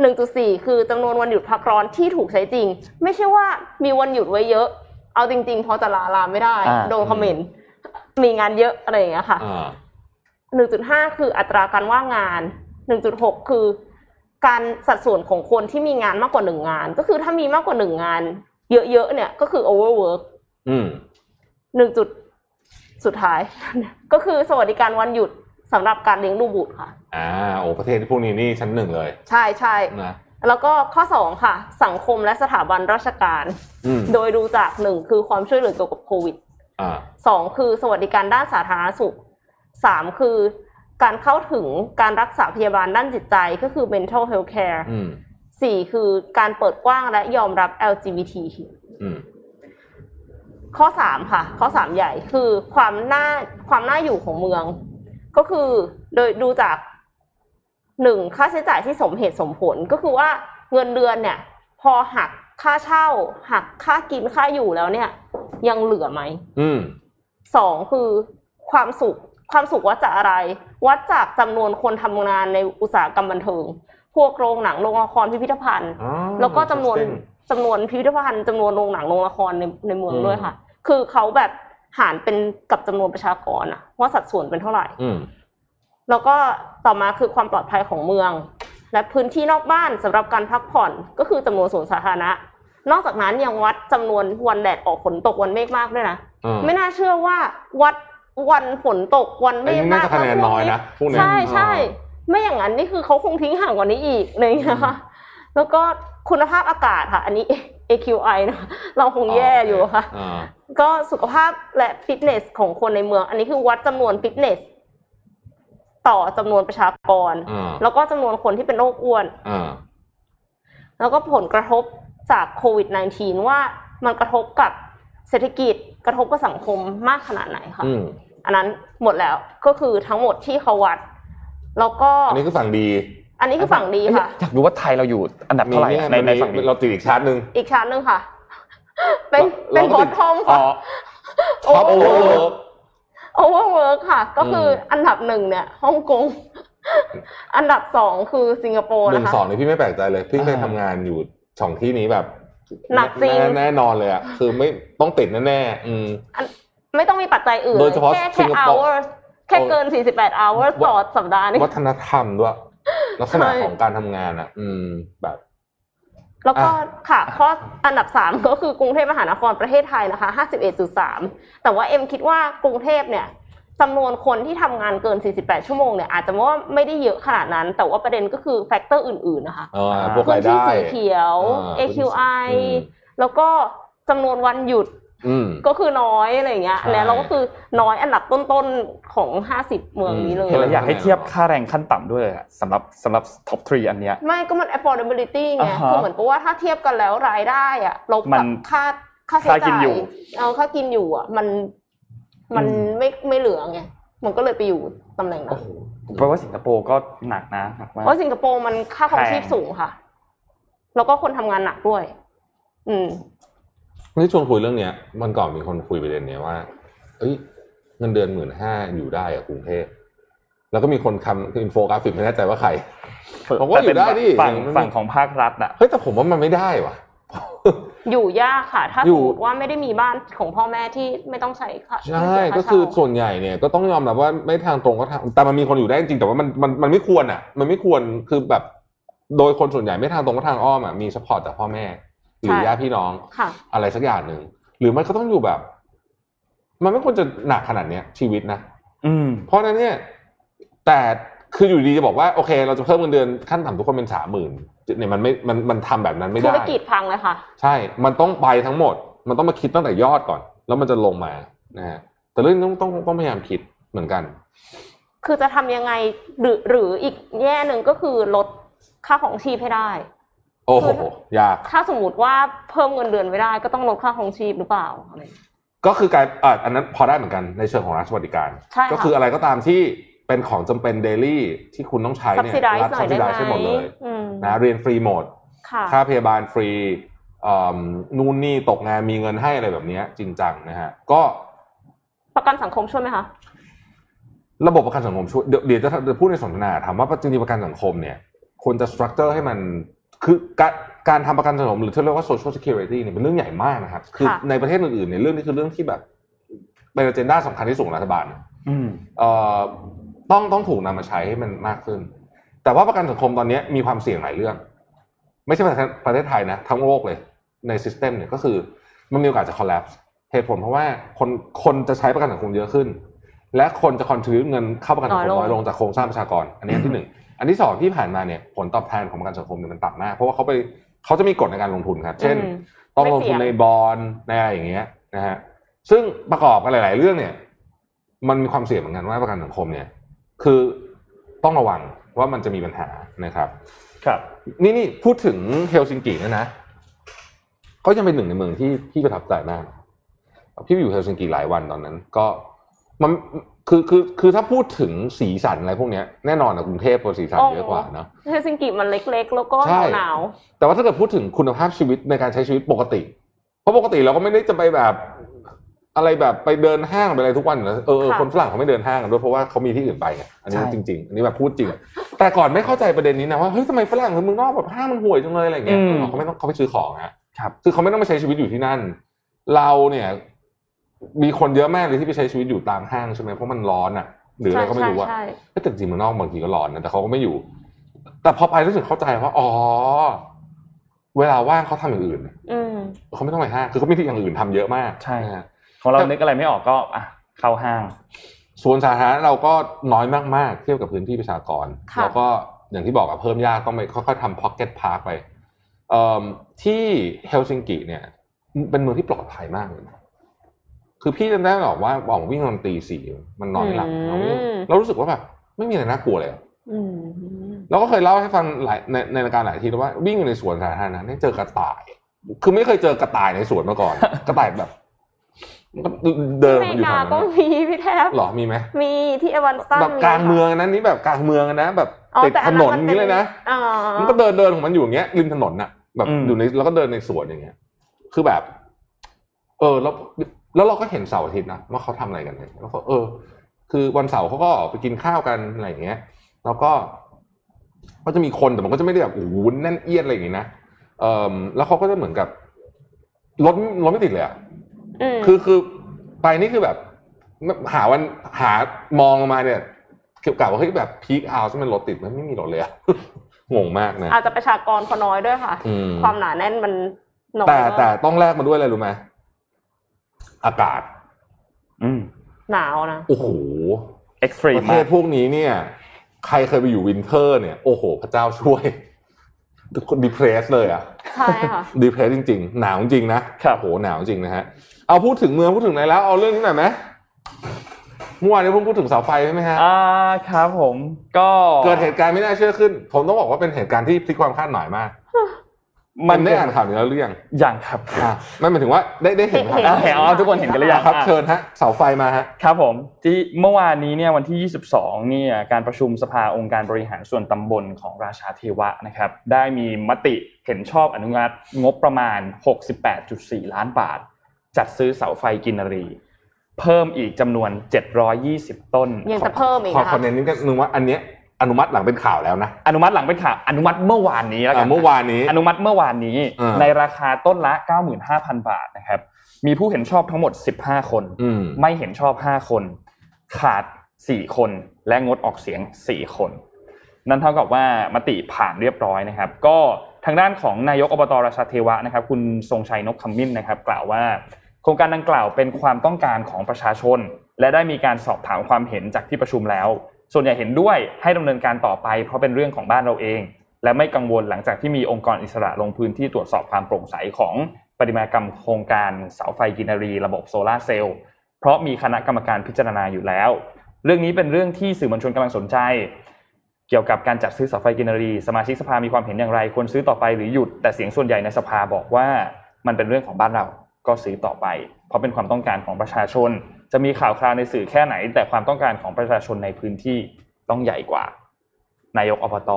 หนึ่งจุดสี่คือจำนวนวันหยุดพักร้อนที่ถูกใช้จริง ไม่ใช่ว่ามีวันหยุดไว้เยอะ เอาจริง ๆ พอจะลาลาไม่ได้ อ่า โดนคอมเมนต์ มีงานเยอะอะไรอย่างเงี้ยค่ะ อ่าหนึ่งจุดห้าคืออัตราการว่างงาน หนึ่งจุดหกคือการสัดส่วนของคนที่มีงานมากกว่าหนึ่งงาน ก็คือถ้ามีมากกว่าหนึ่งงาน เยอะๆเนี่ยก็คือ overwork อืมหนึ่งจุดสุดท้าย ก็คือสวัสดิการวันหยุดสำหรับการเลี้ยงดูบุตรค่ะ อ่าโอ้ประเทศพวกนี้นี่ชั้นหนึ่งเลย ใช่ใช่นะแล้วก็ข้อสองค่ะ สังคมและสถาบันราชการอืมโดยดูจากหนึ่งคือความช่วยเหลือเกี่ยวกับโควิดอ่าสองคือสวัสดิการด้านสาธารณสุขสามคือ การเข้าถึงการรักษาพยาบาลด้านจิตใจก็คือ mental health care อืมสี่คือการเปิดกว้างและยอมรับ LGBT อืมข้อสามค่ะ ข้อสามใหญ่คือความน่าความน่าอยู่ของเมือง ก็คือโดยดูจากหนึ่งค่าใช้จ่ายที่สมเหตุสมผลก็คือว่าเงินเดือนเนี่ย พอหักค่าเช่า หักค่ากินค่าอยู่แล้วเนี่ย ยังเหลือไหมอืมสองคือความสุข ความสุขวัดจากอะไร วัดจากจำนวนคนทำงานในอุตสาหกรรมบันเทิง พวกโรงหนังโรงละครพิพิธภัณฑ์อ๋อแล้วก็จำนวน interesting จำนวนพิพิธภัณฑ์จำนวนโรงหนังโรงละครในในเมืองอืมด้วยค่ะ คือเขาแบบหารเป็นกับจำนวนประชากรอะว่าสัดส่วนเป็นเท่าไหร่อืมแล้วก็ต่อมาคือความปลอดภัยของเมือง และพื้นที่นอกบ้านสำหรับการพักผ่อนก็คือจำนวนสวนสาธารณะ นอกจากนั้นยังวัดจำนวนวันแดดออกฝนตกวันเมฆมากด้วยนะอ่าไม่น่าเชื่อว่าวัด วันฝนตกวันเมไอ้ฆนี่น่ามากจะคะแนนน้อยนะพวกเนี้ยใช่ใช่อ่าไม่อย่างนั้นนี่คือเขาคงทิ้งห่างกว่านี้อีกอะไรอย่างเลยนะคะแล้วก็คุณภาพอากาศค่ะ อันนี้ AQI นะคะเราคงแย่อยู่ค่ะ อ่า ก็สุขภาพและฟิตเนสของคนในเมือง อันนี้คือวัดจำนวนฟิตเนส ต่อจำนวนประชากร อ่า แล้วก็จำนวนคนที่เป็นโรคอ้วน อ่า แล้วก็ผลกระทบจากโควิด -19 ว่ามันกระทบกับ เศรษฐกิจกระทบกับสังคมมากขนาดไหนค่ะอืมอันนั้นหมดแล้วก็คือทั้งหมดที่เขาวัด แล้วก็อันนี้คือฝั่งดี อันนี้คือฝั่งดีค่ะอยากรู้ว่าไทยเราอยู่อันดับมีเท่าไหร่เนี่ยในในมีฝั่งนี้เราติดอีกชาร์ตหนึ่งอีกชั้นหนึ่งค่ะ เป็นเราเป็นเราบก็อติทดทอมอ๋อค่ะท็อปโอเวอร์โอเวอร์เวิร์กค่ะ ก็คืออมอันดับหนึ่งเนี่ยฮ่องกงอันดับสองคือสิงคโปร์หนึ่นะงคะสองนี่พี่ไม่แปลกใจเลยพี่เคยอ่าทำงานอยู่สองที่นี้แบบ หนักจริงแน่แน่นอนเลยอะคือไม่ต้องติดแน่ๆอืมไม่ต้องมีปัจจัยอื่นโดยเฉพาะแค่สิแค่งคโปร์ hours แค่เกิน 48 hours ต่อสัปดาห์นี่วัฒนธรรมด้วยลักษณะใช่ของการทำงานอะ อืมแบบแล้วก็อะค่ะข้ออันดับสามก็คือกรุงเทพมหานครประเทศไทยนะคะ 51.3 แต่ว่าเอ็มคิดว่ากรุงเทพเนี่ย จำนวนคนที่ทำงานเกิน 48 ชั่วโมงเนี่ยอาจจะว่าไม่ได้เยอะขนาดนั้น แต่ว่าประเด็นก็คือ factor อื่นๆนะคะเออพวกรายได้พื้นที่สีเขียวอ่า AQI อืมแล้วก็จำนวนวันหยุดอืมก็คือน้อยอะไรอย่างเงี้ยใช่แล้วเราก็คือน้อยอันดับต้นๆของ 50 เมืองนี้เลยอืมเราอยากให้เทียบค่าแรงขั้นต่ำด้วยอะสำหรับสำหรับ top three อันเนี้ย ไม่ก็มัน affordability ไงอ่าฮะคือเหมือนกับว่าถ้าเทียบกันแล้วรายได้อะมันลบกับค่าค่าใช้ค่ากินจ่ายอยู่เอาค่ากินอยู่อะมัน มันอืมไม่ไม่เหลือไงมันก็เลยไปอยู่ตำแหน่งนั้นแปลว่าสิงคโปร์ก็หนักนะหนักมากเพราะสิงคโปร์มันค่าครองชีพแพงสูงค่ะ แล้วก็คนทำงานหนักด้วย อืมนี่ชวนคุยเรื่องเนี้ยมันก่อนมีคนคุยประเด็นเนี้ยว่า เอ้ยเงินเดือนหมื่นห้าอยู่ได้อะกรุงเทพแล้วก็มีคนทำอินโฟกราฟิกไม่แน่ใจว่าใครผมว่าอยู่ได้ดิฝั่งมันฝั่งของภาครัฐอะเฮ้ยแต่ผมว่ามันไม่ได้ว่ะ อยู่ยากค่ะ ถ้าอยู่สมมติว่าไม่ได้มีบ้านของพ่อแม่ที่ไม่ต้องใช้ค่าใช่ไม่เสียาก็คือเช่าส่วนใหญ่เนี่ยก็ต้องยอมรับว่าไม่ทางตรงก็ทางแต่มันมีคนอยู่ได้จริงแต่ว่ามันมันมันไม่ควรอะ มันไม่ควรคือแบบ โดยคนส่วนใหญ่ไม่ทางตรงก็ทางอ้อมอะมี support จากพ่อแม่ หรือญาติพี่น้องค่ะอะไรสักอย่างหนึ่งหรือมันก็ต้องอยู่แบบ มันไม่ควรจะหนักขนาดเนี้ยชีวิตนะอืม เพราะฉะนั้นเนี่ยแต่ คืออยู่ดีจะบอกว่าโอเคเราจะเพิ่มเงินเดือนขั้นต่ำทุกคนเป็นสามหมื่นเนี่ยมันไม่มันมันทำแบบนั้นไม่ธุได้รกิจพังเลยค่ะ ใช่ มันต้องไปทั้งหมด มันต้องมาคิดตั้งแต่ยอดก่อน แล้วมันจะลงมานะฮะแต่เรื่องนี้ต้องต้องต้องพยายามคิดเหมือนกัน คือจะทำยังไงหรือหรืออีกแง่หนึ่งก็คือลดค่าของชีพให้ได้ โอ้โหยากถ้าสมมติว่าเพิ่มเงินเดือนไม่ได้ ก็ต้องลดค่าของชีพหรือเปล่าอะไรอย่างเงี้ยก็คือการอ่าอันนั้นพอได้เหมือนกันในเชิงของรัฐสวัสดิการใช่ค่ะก็คืออะไรก็ตามที่ เป็นของจำเป็นเดลี่ที่คุณต้องใช้เนี่ย subsidize รัฐหน่อยได้ subsidize ไหมให้หมดเลยอืมนะเรียนฟรีหมด ค่ะค่าพยาบาลฟรีอืมนู่นนี่ตกงานมีเงินให้อะไรแบบเนี้ยจริงจังนะฮะก็ประกันสังคมช่วยไหมคะระบบประกันสังคมช่วยเดี๋ยวเดี๋ยวจะจะพูดในสนทนาถามว่าจริงๆประกันสังคมเนี่ยควรจะสตรัคเจอร์ให้มันคือการการทำประกันสังคมหรือที่เรียกว่า social security เนี่ยเป็นเรื่องใหญ่มากนะครับ คือค่ะในประเทศอื่นๆเนี่ยเรื่องนี้คือเรื่องที่แบบเป็น a เจนดาสำคัญที่สุดของรัฐบาลอืมเอ่อ ต้องต้องถูกนำมาใช้ให้มันมากขึ้น แต่ว่าประกันสังคมตอนนี้มีความเสี่ยงหลายเรื่อง ไม่ใช่ประเทศประเทศไทยนะ ทั้งโลกเลยในซิสเต็มเนี่ยก็คือมันมีโอกาสจะ collapse เหตุผลเพราะว่าคนคนจะใช้ประกันสังคมเยอะขึ้น และคนจะ contribute เงินเข้าประกันสังคมน้น้ออยยลลงงจากโครงสร้างประชากร อันนี้อันที่หนึ่งอันที่สองที่ผ่านมาเนี่ยผลตอบแทนของประกันสังคมเนี่ยมันต่ำมาก เพราะว่าเขาไปเขาจะมีกฎในการลงทุนครับ เช่นอืมต้องลงไม่เสี่ทุนยงในบอลในอะไรอย่างเงี้ยนะฮะซึ่งประกอบกันหลาย ๆ เรื่องเนี่ย มันมีความเสี่ยงเหมือนกันว่าประกันสังคมเนี่ย คือต้องระวังว่ามันจะมีปัญหานะครับ ครับ นี่นี่พูดถึงเฮลซิงกิเนยนะ ก็ยังเป็นหนึ่งในเมืองที่ที่ประทับใจมาก พี่ไปอยู่เฮลซิงกิหลายวันตอนนั้น ก็มันคือคือคือถ้าพูดถึงสีสันอะไรพวกเนี้ยแน่นอนอะกรุงเทพคนสีสันเยอะกว่าเนาะเฮลซิงกิมันเล็ก ๆ แล้วก็ใช่หนาวแต่ว่าถ้าเกิดพูดถึงคุณภาพชีวิตในการใช้ชีวิตปกติ เพราะปกติเราก็ไม่ได้จะไปแบบ อะไรแบบไปเดินห้างไปอะไรทุกวันอยู่แล้วเออเออค่ะคนฝรั่งเขาไม่เดินห้างกันด้วยเพราะว่าเขามีที่อื่นไปไงอันนี้ใช่จริง ๆ อันนี้แบบพูดจริง แต่ก่อนไม่เข้าใจประเด็นนี้นะว่าเฮ้ยทำไมฝรั่งคนเมืองนอกแบบห้างมันห่วยจังเลยอะไรเงี้ยเออเขาไม่ต้องเขาไปซื้อของฮะครับคือเขาไม่ต้องมาใช้ชีวิตอยู่ที่นั่น เราเนี่ย มีคนเยอะมากเลยที่ไปใช้ชีวิตอยู่ตามห้างใช่ไหมเพราะมันร้อนอะ หรืออะไรก็ไม่รู้อะใช่แต่จริงๆเมืองนอกบางทีก็ร้อนนะแต่เขาก็ไม่อยู่ แต่พอไปรู้สึกเข้าใจว่าอ๋อเวลาว่างเขาทำอย่างอื่นอืมเขาไม่ต้องไปห้างคือเขามีที่อย่างอื่นทำเยอะมากใช่นะฮะ ของเรานึกอะไรไม่ออกก็อะเข้าห้างส่วนสาธารณะเราก็น้อยมากๆ เทียบกับพื้นที่ประชากรค่ะแล้วก็อย่างที่บอกอะเพิ่มยากต้องไปค่อยๆทำ pocket park ไปเอ่อที่เฮลซิงกิเนี่ยเป็นเมืองที่ปลอดภัยมากเลยนะคือพี่จำได้หรอกว่าบอกวิ่งตอนตีสี่มันนอนไม่หลับอืมเราวิ่งเรารู้สึกว่าแบบไม่มีอะไรน่ากลัวเลยอะอืมเราก็เคยเล่าให้ฟังหลายในในรายการหลายทีแล้วว่าวิ่งอยู่ในสวนสาธารณะเนี่ยเจอกระต่าย คือไม่เคยเจอกระต่ายในสวนมาก่อน กระต่ายแบบ มันก็เดินอเมมันริอยู่กาแถวก็นั้นมีพี่แทบหรอมีไหมมีที่เอวานสตันแบบกลางเมืองนั้นนี่แบบกลางเมืองนะแบบอ๋อติดแต่ถอันนมันี้เลยนะอ่ามันก็เดินเดินของมันอยู่อย่างเงี้ยริมถนนน่ะ แบบอืมอยู่ในแล้วก็เดินในสวนอย่างเงี้ย คือแบบ เออแล้วแล้วเราก็เห็นเสาร์อาทิตย์นะว่าเขาทำอะไรกันเนี่ยแล้วก็เออ คือวันเสาร์เขาก็ออกไปกินข้าวกันอะไรอย่างเงี้ย แล้วก็ก็จะมีคนแต่มันก็จะไม่ได้แบบโอ้โหแน่นเอียดอะไรอย่างงี้นะเออแล้วเขาก็จะเหมือนกับรถรถไม่ติดเลยอะอืม คือคือไปนี่คือแบบ หาวันหามองออกมาเนี่ยเกี่ยวกับว่าเฮ้ยแบบพีคเอาที่มันรถติดมันไม่มีรถเลยอะงงมากนะ อาจจะประชากรเขาน้อยด้วยค่ะอืมความหนาแน่นมันน้อยแต่มากแต่ต้องแลกมาด้วยอะไรรู้ไหมอากาศ อืมหนาวนะโอ้โห extreme มากประเทศพวกนี้เนี่ย ใครเคยไปอยู่ winter เนี่ย โอ้โห พระเจ้าช่วย depressed เลยอะใช่ค่ะ depressed จริง ๆ หนาวจริงนะครับโอ้โหหนาวจริงนะฮะเอาพูดถึงเมืองพูดถึงไหนแล้วเอาเรื่องนี้หน่อยไหมเมื่อวานนี้เพิ่งพูดถึงเสาไฟใช่ไหมฮะอ่าครับผมก็เกิดเหตุการณ์ไม่น่าเชื่อขึ้น ผมต้องบอกว่าเป็นเหตุการณ์ที่พลิกความคาดหมายมาก มัมันนได้อ่านข่าวนี้แล้วหรือยังอย่างครับอะไม่หมายถึงว่าได้ได้เห็นข่าวเห็นอะเห็นอ๋อทุกคนเห็นกันหรือยังครับอะเชิญฮะเสาไฟมาฮะครับผมที่เมื่อวานนี้เนี่ยวันที่ 22เนี่ยการประชุมสภาองค์การบริหารส่วนตำบลของราชาเทวะนะครับได้มีมติเห็นชอบอนุมัติงบประมาณ 68.4 ล้านบาท จัดซื้อเสาไฟกินรี เพิ่มอีกจำนวน 720 ต้นยังจะเพิ่มอีกขอนะขอคะเน้นนิดนึงว่าอันเนี้ย อนุมัติหลังเป็นข่าวแล้วนะ อนุมัติหลังเป็นข่าวอนุมัติเมื่อวานนี้แล้วกันเมื่อวานนี้ อนุมัติเมื่อวานนี้ ในราคาต้นละ 95,000 บาทนะครับ มีผู้เห็นชอบทั้งหมด 15 คน ไม่เห็นชอบ 5 คน ขาด 4 คน และงดออกเสียง 4 คน นั่นเท่ากับว่ามติผ่านเรียบร้อยนะครับ ก็ทางด้านของนายกอบตราชาเทวะนะครับ คุณทรงชัยนกคำมิ้นนะครับ กล่าวว่าโครงการดังกล่าวเป็นความต้องการของประชาชน และได้มีการสอบถามความเห็นจากที่ประชุมแล้ว ส่วนใหญ่เห็นด้วยให้ดำเนินการต่อไป เพราะเป็นเรื่องของบ้านเราเอง และไม่กังวลหลังจากที่มีองค์กรอิสระลงพื้นที่ตรวจสอบความโปร่งใสของปฏิมากรรมโครงการเสาไฟกินรี ระบบโซลาร์เซลล์เพราะมีคณะกรรมการพิจารณาอยู่แล้ว เรื่องนี้เป็นเรื่องที่สื่อมวลชนกำลังสนใจ เกี่ยวกับการจัดซื้อเสาไฟกินรี สมาชิกสภามีความเห็นอย่างไรควรซื้อต่อไปหรือหยุด แต่เสียงส่วนใหญ่ในสภาบอกว่ามันเป็นเรื่องของบ้านเราก็ซื้อต่อไป เพราะเป็นความต้องการของประชาชน จะมีข่าวคราวในสื่อแค่ไหน แต่ความต้องการของประชาชนในพื้นที่ต้องใหญ่กว่า นายกอบต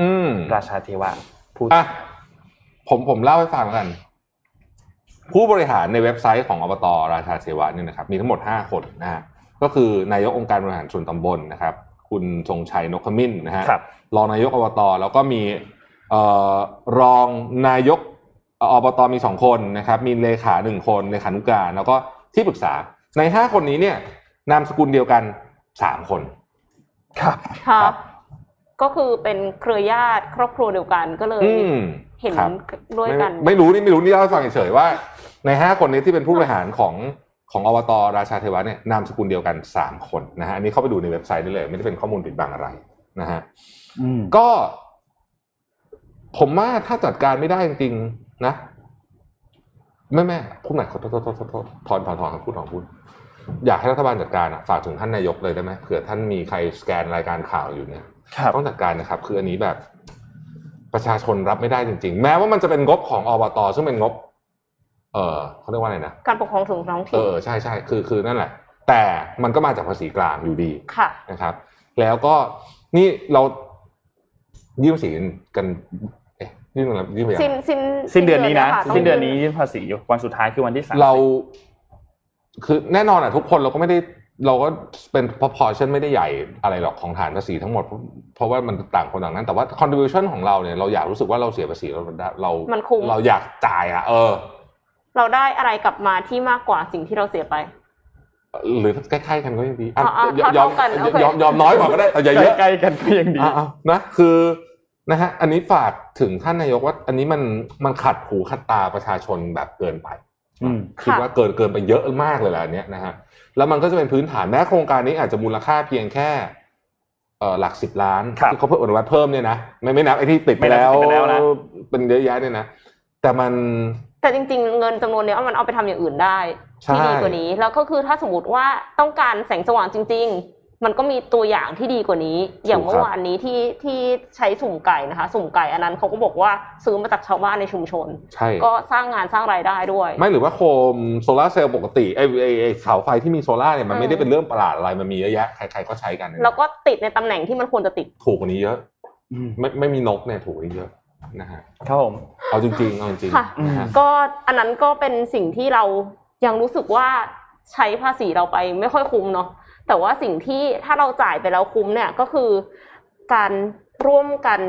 อืมราชาเทวะพูดอะผมผมเล่าให้ฟังแล้วกัน ผู้บริหารในเว็บไซต์ของอบตราชาเทวะเนี่ยนะครับ มีทั้งหมดห้าคนนะฮะก็คือนายกองค์การบริหารส่วนตำบลนะครับ คุณทรงชัยนกขมิ้นนะฮะครับรองนายกอบตแล้วก็มีเอ่อรองนายกอบตมีสองคนนะครับ มีเลขาหนึ่งคนเลขานุการ แล้วก็ที่ปรึกษา ในห้าคนนี้เนี่ย นามสกุลเดียวกันสามคน ครับครับก็คือเป็นเครือญาติครอบครัวเดียวกันก็เลย อืม เห็นครับ ด้วยกันไม่ไม่รู้นี่ไม่รู้นี่เล่าให้ฟังเฉยๆว่า ในห้าคนนี้ที่เป็นผู้บริหารของของอบตราชาเทวะเนี่ยนามสกุลเดียวกันสามคนนะฮะอันนี้เข้าไปดูในเว็บไซต์ได้เลย ไม่ได้เป็นข้อมูลปิดบังอะไรนะฮะ อืม ก็ ผมว่าถ้าจัดการไม่ได้จริงๆนะ แม่แม่พูดใหม่ขอโทษโทษโทษโทษโทษถอนถอนถอนคำพูดถอนพูดอยากให้รัฐบาลจัดการอะฝากถึงท่านนายกเลยได้ไหมเผื่อท่านมีใครสแกนรายการข่าวอยู่เนี่ยครับต้องจัดการนะครับ คืออันนี้แบบ ประชาชนรับไม่ได้จริง ๆ แม้ว่ามันจะเป็นงบของอบตซึ่งเป็นงบ เออเขาเรียกว่าอะไรนะการปกครองส่วนท้องเอถิ่นอใช่ใช่คือคือนั่นแหละ แต่มันก็มาจากภาษีกลางอยู่ดีค่ะนะครับ แล้วก็นี่เรายื่นภาษีกันเอ๊ะ ยื่นอะไรยื่นไปยังสิ้นสิ้นสิ้นเดือนนี้นะค่ต้งสิ้นเดือนนี้ยื่นภาษีวันสุดท้ายคือวันที่สามเรา คือแน่นอนอะทุกคนเราก็ไม่ได้เราก็เป็น proportion ไม่ได้ใหญ่อะไรหรอกของฐานภาษีทั้งหมด เพราะว่ามันต่างคนต่างนั้น แต่ว่า contribution ของเราเนี่ยเราอยากรู้สึกว่าเราเสียภาษีเราได้เรามันคุ้มเราอยากจ่ายอะ เออ เราได้อะไรกลับมาที่มากกว่าสิ่งที่เราเสียไป หรือใกล้ๆกันก็ยังดีอะอะอะยอมเท่าๆกันโอเคยอมยอมน้อยกว่าก็ได้แต่อย่าเยอะใกล้ๆกันก็ยังดีอะๆนะคือ นะฮะอันนี้ฝากถึงท่านนายกว่า อันนี้มันมันขัดหูขัดตาประชาชนแบบเกินไปอืมคิดว่าเกินเกินไปเยอะมากเลยแหละอันเนี้ยนะฮะแล้วมันก็จะเป็นพื้นฐานแม้โครงการนี้อาจจะมูลค่าเพียงแค่เอ่อหลักสิบล้านครับที่เขาเพิ่มอนุมัติเพิ่มเนี่ยนะไม่ไม่นับไอ้ที่ติดไปแล้วไม่นับติดไปแล้วนะเป็นเยอะแยะเนี่ยนะแต่มันแต่จริง ๆ เงินจำนวนเนี้ยมันเอาไปทำอย่างอื่นได้ใช่ที่ดีกว่านี้ แล้วก็คือถ้าสมมติว่าต้องการแสงสว่างจริง มันก็มีตัวอย่างที่ดีกว่านี้ อย่างถูกครับเมื่อวานนี้ที่ที่ใช้สุ่มไก่นะคะ สุ่มไก่อันนั้นเขาก็บอกว่าซื้อมาจากชาวบ้านในชุมชน ใช่ ก็สร้างงานสร้างรายได้ด้วย ไม่หรือว่าโคมโซลาร์เซลล์ปกติไอ้ไอ้ไอ้เสาไฟที่มีโซลาร์เนี่ยมันไม่ได้เป็นเรื่องประหลาดอะไรมันมีเยอะแยะใครๆก็ใช้กัน แล้วก็ติดในตำแหน่งที่มันควรจะติดถูกกว่านี้เยอะ ไม่ไม่มีนกเนี่ยถูกกว่านี้เยอะนะฮะครับผมเอาจริงๆเอาจริงค่ะๆนะฮะก็อันนั้นก็เป็นสิ่งที่เรายังรู้สึกว่าใช้ภาษีเราไปไม่ค่อยคุ้มเนาะ แต่ว่าสิ่งที่ถ้าเราจ่ายไปแล้วคุ้มเนี่ยก็คือการร่วมกัน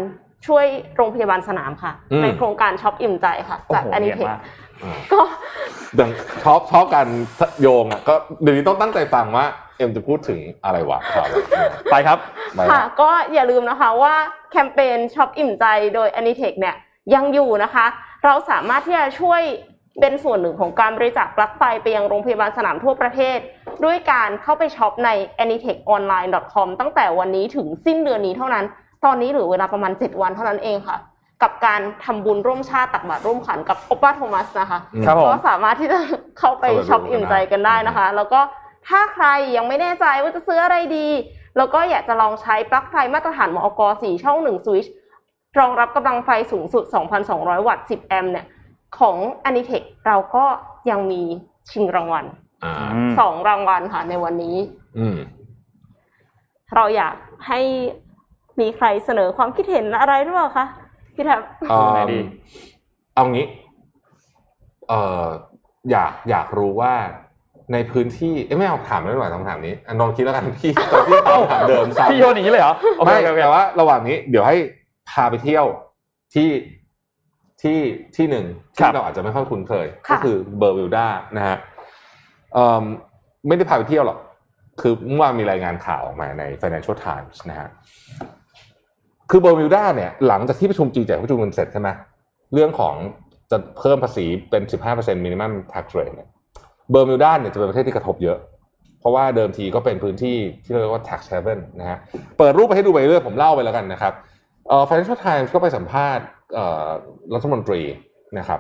ช่วยโรงพยาบาลสนามค่ะอืมในโครงการช็อปอิ่มใจค่ะโอ้จากโหอันนี้เนียนเทคมากก็ดังชอบชอบการโยงอะก็เดี๋ยวนี้ต้องตั้งใจฟังว่าเอ็มจะพูดถึงอะไรวะข่าวอะไรเนี่ยไปครับไปค่ะละก็อย่าลืมนะคะว่าแคมเปญช็อปอิ่มใจโดย Anitech เนี่ยยังอยู่นะคะ เราสามารถที่จะช่วย เป็นส่วนหนึ่งของการบริจาคปลั๊กไฟไปยังโรงพยาบาลสนามทั่วประเทศ ด้วยการเข้าไปช็อปใน anitechonline.com ตั้งแต่วันนี้ถึงสิ้นเดือนนี้เท่านั้น ตอนนี้เหลือเวลาประมาณ 7 วันเท่านั้นเองค่ะ กับการทำบุญร่วมชาติตักบาตรร่วมขันกับโอป้าโทมัสนะคะครับผมก็สามารถที่จะเข้าไปช็อปอิ่มใจกันได้นะคะ แล้วก็ถ้าใครยังไม่แน่ใจว่าจะซื้ออะไรดี แล้วก็อยากจะลองใช้ปลั๊กไฟมาตรฐานมอก4ช่อง1สวิตช์รองรับกำลังไฟสูงสุด 2,200 วัตต์ 10 แอมป์เนี่ย ของ Anitech เราก็ยังมีชิงรางวัลอ่าอืมสองรางวัลค่ะในวันนี้อืมเราอยากให้มีใครเสนอความคิดเห็นอะไรหรือเปล่าคะพี่แทบเอ่อไหนดีเอางี้เอ่ออยากอยากรู้ว่าในพื้นที่เอ้ยไม่เอาถามไม่ไหวคำถามนี้อันนนท์คิดแล้วกันพี่พี่ตอบคำถามเดิมซ้ำพี่โยนอย่างนี้เลยเหรอโอเคไม่โอเคโอเคแต่ว่าระหว่างนี้เดี๋ยวให้พาไปเที่ยวที่ ที่ที่หนึ่งครัที่บเราอาจจะไม่ค่อยคุ้นเคยค่ะก็คือเบอร์วิลดานะฮะเอ่อไม่ได้พาไปเที่ยวหรอก คือเมื่อวานมีรายงานข่าวออกมาใน Financial Times นะฮะคือเบอร์มิวดาเนี่ยหลังจากที่ประชุม G7 ประชุมกันเสร็จใช่ไหมเรื่องของจะเพิ่มภาษีเป็น 15% minimum tax rate เนี่ยเบอร์มิวดาเนี่ยจะเป็นประเทศที่กระทบเยอะ เพราะว่าเดิมทีก็เป็นพื้นที่ที่เรียกว่า tax haven นะฮะเปิดรูปไปให้ดูไปเรื่อยผมเล่าไปแล้วกันนะครับเอ่อ Financial Times ก็ไปสัมภาษณ์เอ่อรัฐมนตรีนะครับ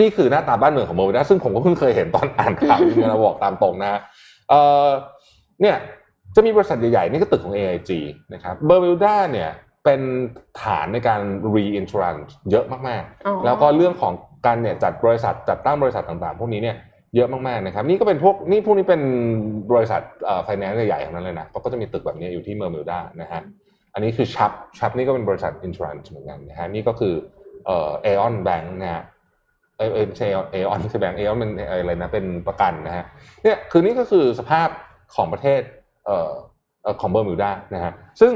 นี่คือหน้าตาบ้านเมืองของเบอร์มิวดาซึ่งผมก็เพิ่งเคยเห็นตอนอ่านข่าวนี่นะบอกตามตรงนะฮะเอ่อเนี่ยจะมีบริษัทใหญ่ๆ นี่ก็ตึกของ AIG นะครับเบอร์มิวดาเนี่ยเป็นฐานในการ reinsurance เยอะมากๆอ๋อแล้วก็เรื่องของการเนี่ยจัดบริษัทจัดตั้งบริษัทต่างๆ พวกนี้เนี่ยเยอะมากๆนะครับนี่ก็เป็นพวกนี่พวกนี้เป็นบริษัทเอ่อไฟแนนซ์ใหญ่ๆทั้งนั้นเลยนะเขาก็จะมีตึกแบบนี้อยู่ที่เบอร์มิวดานะฮะ อันนี้คือ Chubb Chubb นี่ก็เป็นบริษัทอินช r รันเหมือนกันนะฮะนี่ก็คือเออ Aon แบงค์นะฮะเออเออไม่ใช่ Aon ไม่ใช่แบงค์ Aon เป็นอะไรนะเป็นประกันนะฮะเนี่ยคือนี่ก็คือสภาพของประเทศเอ่อเออของเบอร์มิวดานะฮะซึ่ง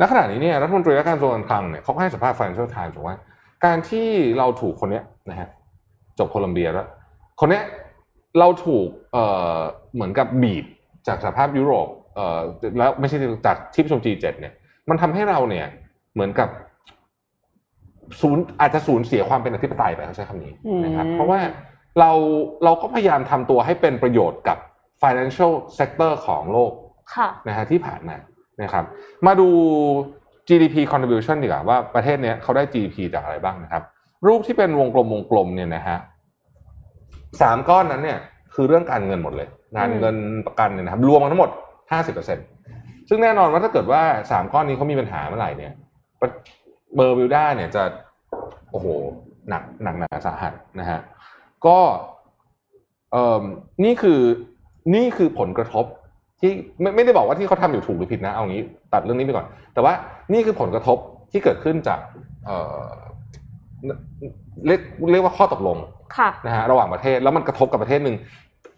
ณขณะนี้เนี่ยรัฐมนตรีว่าการกระทรวงการคลังเนี่ยเขาให้สัมภาษณ์ Financial Times บอกว่าการที่เราถูกคนเนี้ยนะฮะจบโคลัมเบียแล้วคนเนี้ยเราถูกเอ่อเหมือนกับบีบจากสภาพยุโรปเอ่อแล้วไม่ใช่จากที่ประชุม G7 เนี่ย มันทำให้เราเนี่ย เหมือนกับศูนย์อาจจะสูญเสียความเป็นอธิปไตยไปเขาใช้คำนี้นะครับอืมเพราะว่าเราเราก็พยายามทำตัวให้เป็นประโยชน์กับ financial sector ของโลกค่ะนะฮะที่ผ่านมานะครับ มาดู GDP contribution ดีกว่าว่าประเทศเนี้ยเขาได้ GDP จากอะไรบ้างนะครับ รูปที่เป็นวงกลมวงกลมเนี่ยนะฮะสามก้อนนั้นเนี่ย คือเรื่องการเงินหมดเลย งานอืมเงินประกันเนี่ยนะครับ รวมกันทั้งหมด50%ซึ่ งแน่นอนว่าถ้าเกิดว่าสามก้อนนี้เขามีปัญหาเมื่อไหร่เนี่ยเบอร์วิลด้าเนี่ยจะโอ้โหหนักหนักหนาสาหัสนะฮะก็เอ่อนี่คือนี่คือผลกระทบที่ไม่ไม่ได้บอกว่าที่เขาทำอยู่ถูกหรือผิดนะเอางี้ ตัดเรื่องนี้ไปก่อน แต่ว่านี่คือผลกระทบที่เกิดขึ้นจากเอ่อเรียกเรียกว่าข้อตกลงค่ะนะฮะระหว่างประเทศแล้วมันกระทบกับประเทศหนึ่ง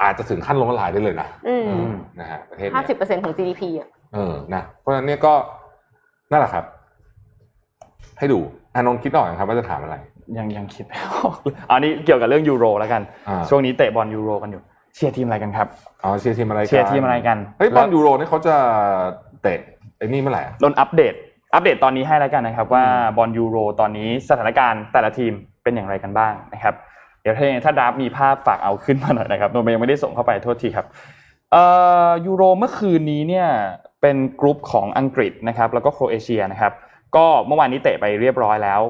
อาจจะถึงขั้นล้มละลายได้เลยนะอืมเออนะฮะประเทศห้าเนี้สิบเปอร์เซ็นต์ของ GDP อะ เออนะเพราะฉะนั้นเนี่ยก็นั่นแหละครับ ให้ดูอานนท์คิดหน่อยครับว่าจะถามอะไร ยังยังคิดไม่ออกเลยอันนี้เกี่ยวกับเรื่องยูโรแล้วกันอ่าช่วงนี้เตะบอลยูโรกันอยู่ เชียร์ทีมอะไรกันครับอ๋อเชียร์ทีมอะไรกันเชียร์ทีมอะไรกันเฮ้ยบอลยูโรนี่เขาจะเตะไอ้นี่เมื่อไหร่อะโนมอัปเดต อัปเดตตอนนี้ให้แล้วกันนะครับ ว่าบอลยูโรตอนนี้สถานการณ์แต่ละทีมเป็นอย่างไรกันบ้างนะครับ เดี๋ยวถ้ายังไงถ้าดราฟมีภาพฝากเอาขึ้นมาหน่อยนะครับโนมยังไม่ได้ส่งเข้าไปโทษทีครับเอ่อยูโรเมื่อคืนนี้เนี่ย เป็นกรุ๊ปของอังกฤษนะครับแล้วก็โครเอเชียนะครับก็เมื่อวานนี้เตะไปเรียบร้อยแล้ว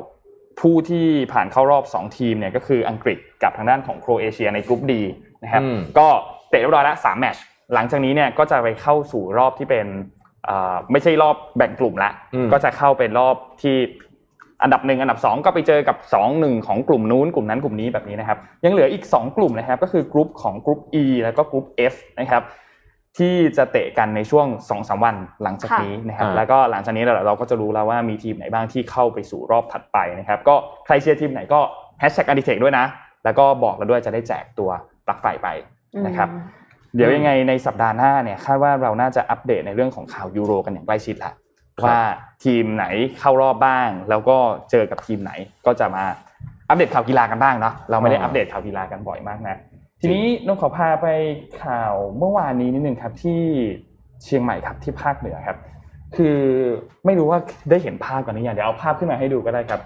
ผู้ที่ผ่านเข้ารอบ 2 ทีมเนี่ยก็คืออังกฤษกับทางด้านของโครเอเชียในกรุ๊ป D นะครับอืมก็เตะเรียบร้อยแล้ว3แมตช์หลังจากนี้เนี่ยก็จะไปเข้าสู่รอบที่เป็นเอ่อไม่ใช่รอบแบ่งกลุ่มละอืมก็จะเข้าเป็นรอบที่อันดับหนึ่งอันดับสองก็ไปเจอกับสองหนึ่งของกลุ่มนู้นกลุ่มนั้นกลุ่มนี้แบบนี้นะครับยังเหลืออีก 2 กลุ่มนะครับก็คือกลุ่มของกลุ่ม E แล้วก็กลุ่ม F นะครับ ที่จะเตะกันในช่วง2อสวันหลังจากนี้นะครับค่ะแล้วก็หลังจากนี้เราเราก็จะรู้แล้วว่ามีทีมไหนบ้างที่เข้าไปสู่รอบถัดไปนะครับก็ใครเชียร์ทีมไหนก็แฮชแท็กอันดิเทคด้วยนะ แล้วก็บอกเราด้วยจะได้แจกตัวปลั๊กไฟไปนะครับเดี๋ยวยังไงในสัปดาห์หน้าเนี่ยคาดว่าเราน่าจะอัปเดตในเรื่องของข่าวยูโรกันอย่างใกล้ชิดละว่าทีมไหนเข้ารอบบ้าง แล้วก็เจอกับทีมไหนก็จะมาอัปเดตข่าวกีฬากันบ้างเนาะเราไม่ได้อ่าอัปเดตข่าวกีฬากันบ่อยมากนะ ทีนี้นงขอพาไปข่าวเมื่อวานนี้นิดนึงครับที่เชียงใหม่ครับที่ภาคเหนือครับ คือไม่รู้ว่าได้เห็นภาพกันหรือยังเดี๋ยวเอาภาพขึ้นมาให้ดูก็ได้ครับ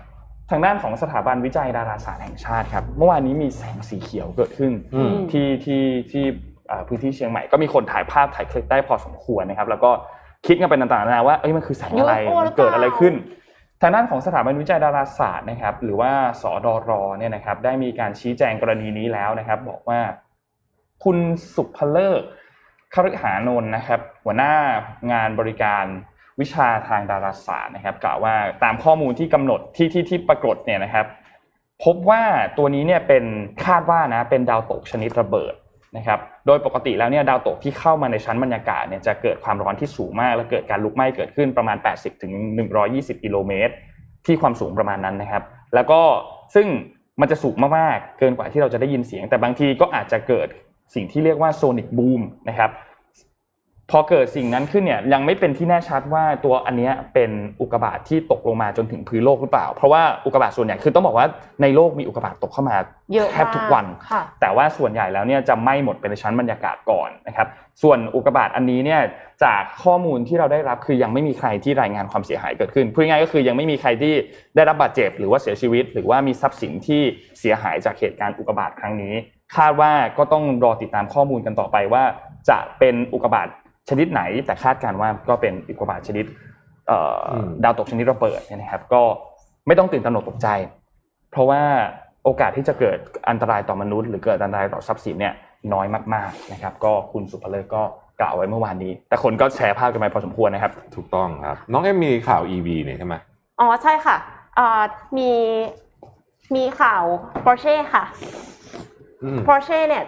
ทางด้านของสถาบันวิจัยดาราศาสตร์แห่งชาติครับเมื่อวานนี้มีแสงสีเขียวเกิดขึ้นอืมที่ที่ที่อ่าพื้นที่เชียงใหม่ก็มีคนถ่ายภาพถ่ายคลิปได้พอสมควรนะครับ แล้วก็คิดกันเป็นต่างๆนานาว่าเอ้ยมันคือแสงอะไร UFO หรือเปล่ามันเกิดอะไรขึ้น ทางด้านของสถาบันวิจัยดาราศาสตร์นะครับหรือว่าสอดรเนี่ยนะครับได้มีการชี้แจงกรณีนี้แล้วนะครับ บอกว่าคุณสุภเลิกคฤหานนท์นะครับ หัวหน้างานบริการวิชาทางดาราศาสตร์นะครับ กล่าวว่าตามข้อมูลที่กำหนดที่ที่ที่ปรากฏเนี่ยนะครับ พบว่าตัวนี้เนี่ยเป็นคาดว่านะเป็นดาวตกชนิดระเบิด นะครับ โดยปกติแล้วเนี่ยดาวตกที่เข้ามาในชั้นบรรยากาศเนี่ยจะเกิดความร้อนที่สูงมาก และเกิดการลุกไหม้เกิดขึ้นประมาณ 80ถึง120 กิโลเมตร ที่ความสูงประมาณนั้นนะครับ แล้วก็ซึ่งมันจะสูงมากๆเกินกว่าที่เราจะได้ยินเสียง แต่บางทีก็อาจจะเกิดสิ่งที่เรียกว่าโซนิกบูมนะครับ พอเกิดสิ่งนั้นขึ้นเนี่ยยังไม่เป็นที่แน่ชัดว่าตัวอันนี้เป็นอุกกาบาตที่ตกลงมาจนถึงพื้นโลกหรือเปล่า เพราะว่าอุกกาบาตส่วนใหญ่คือต้องบอกว่าในโลกมีอุกกาบาตตกเข้ามาเยอะแทบทุกวัน แต่ว่าส่วนใหญ่แล้วเนี่ยจะไหม้หมดไปในชั้นบรรยากาศก่อนนะครับส่วนอุกกาบาตอันนี้เนี่ยจากข้อมูลที่เราได้รับคือยังไม่มีใครที่รายงานความเสียหายเกิดขึ้นพูดง่ายๆก็คือยังไม่มีใครที่ได้รับบาดเจ็บ หรือว่าเสียชีวิต หรือว่ามีทรัพย์สินที่เสียหายจากเหตุการณ์อุกกาบาตครั้งนี้ คาดว่าก็ต้องรอติดตามข้อมูลกันต่อไปว่าจะเป็นอุกกาบาต ชนิดไหน แต่คาดการณ์ว่าก็เป็นอุกกาบาตชนิดเอ่ออมดาวตกชนิดระเบิดเนี่ยนะครับ ก็ไม่ต้องตื่นตระหนกตกใจ เพราะว่าโอกาสที่จะเกิดอันตรายต่อมนุษย์หรือเกิดอันตรายต่อทรัพย์สินเนี่ยน้อยมากๆนะครับ ก็คุณสุภเลิกก็กล่าวไว้เมื่อวานนี้ แต่คนก็แชร์ภาพกันไปพอสมควรนะครับ ถูกต้องครับ น้องเอ็มมีข่าว EV เนี่ยใช่ไหมอ๋อใช่ค่ะเอ่อมีมีข่าว Porsche ค่ะอืม Porsche เนี่ย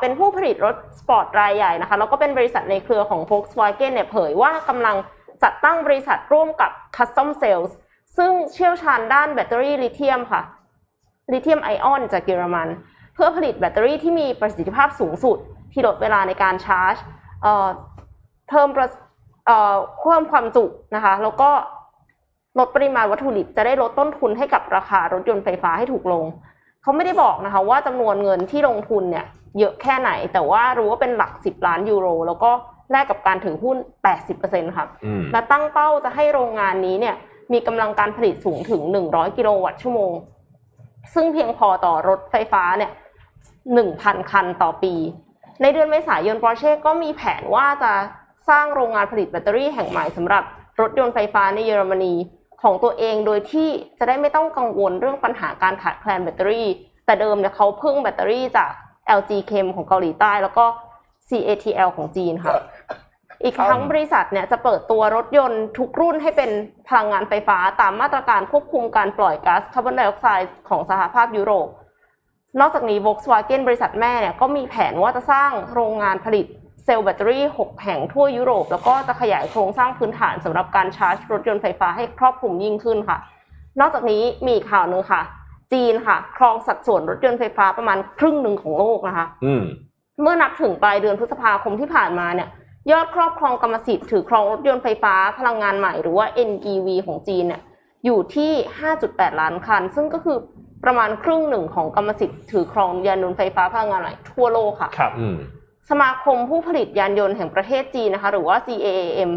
เป็นผู้ผลิตรถสปอร์ตรายใหญ่นะคะแล้วก็เป็นบริษัทในเครือของ Volkswagen เนี่ยเผยว่ากำลังจัดตั้งบริษัทร่วมกับ Customcells ซึ่งเชี่ยวชาญด้านแบตเตอรี่ลิเธียมค่ะลิเธียมไอออนจากเยอรมัน เพื่อผลิตแบตเตอรี่ที่มีประสิทธิภาพสูงสุด ที่ลดเวลาในการชาร์จเพิ่มประเพิ่มความจุนะคะ แล้วก็ลดปริมาณวัตถุดิบจะได้ลดต้นทุนให้กับราคารถยนต์ไฟฟ้าให้ถูกลง เขาไม่ได้บอกนะคะว่าจำนวนเงินที่ลงทุนเนี่ยเยอะแค่ไหน แต่ว่ารู้ว่าเป็นหลัก 10 ล้านยูโร แล้วก็แลกกับการถือหุ้น 80%ค่ะอืมและตั้งเป้าจะให้โรงงานนี้เนี่ยมีกำลังการผลิตสูงถึง 100 กิโลวัตต์ชั่วโมง ซึ่งเพียงพอต่อรถไฟฟ้าเนี่ย1,000 คันต่อปี ในเดือนเมษายนปอร์เช่ก็มีแผนว่าจะสร้างโรงงานผลิตแบตเตอรี่แห่งใหม่สำหรับรถยนต์ไฟฟ้าในเยอรมนี ของตัวเองโดยที่จะได้ไม่ต้องกังวลเรื่องปัญหาการขาดแคลนแบตเตอรี่ แต่เดิมเนี่ยเขาพึ่งแบตเตอรี่จาก LG Chem ของเกาหลีใต้ แล้วก็ CATL ของจีนค่ะ อีกทั้งบริษัทเนี่ยจะเปิดตัวรถยนต์ทุกรุ่นให้เป็นพลังงานไฟฟ้าตามมาตรการควบคุมการปล่อยก๊าซคาร์บอนไดออกไซด์ของสหภาพยุโรป นอกจากนี้ Volkswagen บริษัทแม่เนี่ยก็มีแผนว่าจะสร้างโรงงานผลิต ซลล์แบตเตอรี่ 6 แห่งทั่วยุโรป แล้วก็จะขยายโครงสร้างพื้นฐานสำหรับการชาร์จรถยนต์ไฟฟ้าให้ครอบคลุมยิ่งขึ้นค่ะ นอกจากนี้มีอีกข่าวหนึ่งค่ะ จีนค่ะ ครองสัดส่วนรถยนต์ไฟฟ้าประมาณครึ่งหนึ่งของโลกนะคะอืมเมื่อนับถึงปลายเดือนพฤษภาคมที่ผ่านมาเนี่ยยอดครอบครองกรรมสิทธิ์ถือครองรถยนต์ไฟฟ้าพลังงานใหม่หรือว่า NEV ของจีนเนี่ยอยู่ที่ 5.8 ล้านคัน ซึ่งก็คือประมาณครึ่งหนึ่งของกรรมสิทธิ์ถือครองยานยนต์ไฟฟ้าพลังงานใหม่ทั่วโลกค่ะครับอืม สมาคมผู้ผลิตยานยนต์แห่งประเทศจีนนะคะ หรือว่า CAAM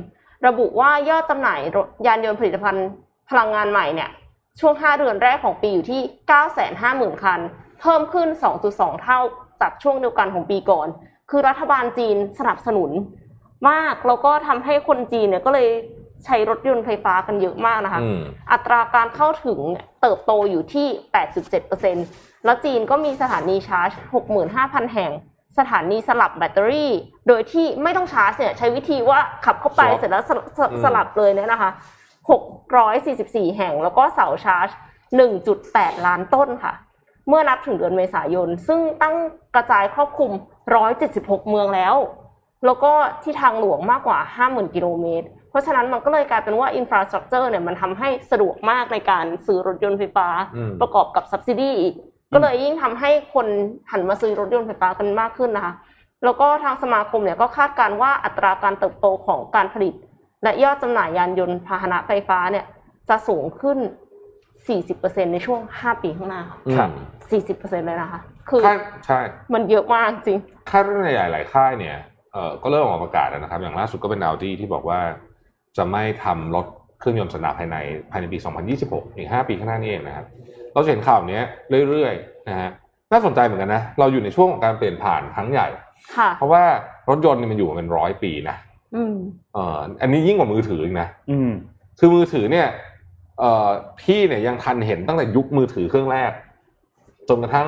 ระบุว่ายอดจำหน่ายรถยานยนต์ผลิตภัณฑ์พลังงานใหม่เนี่ย ช่วง 5 เดือนแรกของปีอยู่ที่ 950,000 คัน เพิ่มขึ้น 2.2 เท่าจากช่วงเดียวกันของปีก่อน คือรัฐบาลจีนสนับสนุนมาก แล้วก็ทำให้คนจีนเนี่ยก็เลยใช้รถยนต์ไฟฟ้ากันเยอะมากนะคะอืมอัตราการเข้าถึงเนี่ยเติบโตอยู่ที่ 8.7%แล้วจีนก็มีสถานีชาร์จ 65,000 แห่ง สถานีสลับแบตเตอรี่ โดยที่ไม่ต้องชาร์จเนี่ยใช้วิธีว่าขับเข้าไป Swap เสร็จแล้วสลับสลับอืมสลับเลยเนี่ยนะคะ 644 แห่งแล้วก็เสาชาร์จ 1.8 ล้านต้นค่ะ เมื่อนับถึงเดือนเมษายน ซึ่งตั้งกระจายครอบคลุม 176 เมืองแล้ว แล้วก็ที่ทางหลวงมากกว่า 50,000 กิโลเมตร เพราะฉะนั้นมันก็เลยกลายเป็นว่าอินฟราสตรักเจอร์เนี่ยมันทำให้สะดวกมากในการซื้อรถยนต์ไฟฟ้าอืมประกอบกับ subsidy อีก ก็เลยยิ่งทำให้คนหันมาซื้อรถยนต์ไฟฟ้ากันมากขึ้นนะคะ แล้วก็ทางสมาคมเนี่ยก็คาดการณ์ว่าอัตราการเติบโตของการผลิต และยอดจำหน่ายยานยนต์พาหนะไฟฟ้าเนี่ยจะสูงขึ้น 40%ในช่วง 5 ปีข้างหน้าค่ะครับอืม40%เลยนะคะ คือค่ายใช่มันเยอะมากจริงค่ายรถใหญ่หลายค่ายเนี่ยเอ่อก็เริ่มออกมาประกาศแล้วนะครับ อย่างล่าสุดก็เป็น Audi ที่บอกว่า จะไม่ทำรถเครื่องยนต์สนามภายในภายในปี 2026 อีก 5 ปีข้างหน้านี่เองนะครับ เราจะเห็นข่าวเนี้ยเรื่อยๆนะฮะน่าสนใจเหมือนกันนะ เราอยู่ในช่วงของการเปลี่ยนผ่านครั้งใหญ่ค่ะเพราะว่ารถยนต์เนี่ยมันอยู่มาเป็นร้อยปีนะอืมเอ่ออันนี้ยิ่งกว่ามือถืออีกนะอืมคือมือถือเนี่ย เอ่อพี่เนี่ยยังทันเห็นตั้งแต่ยุคมือถือเครื่องแรกจนกระทั่ง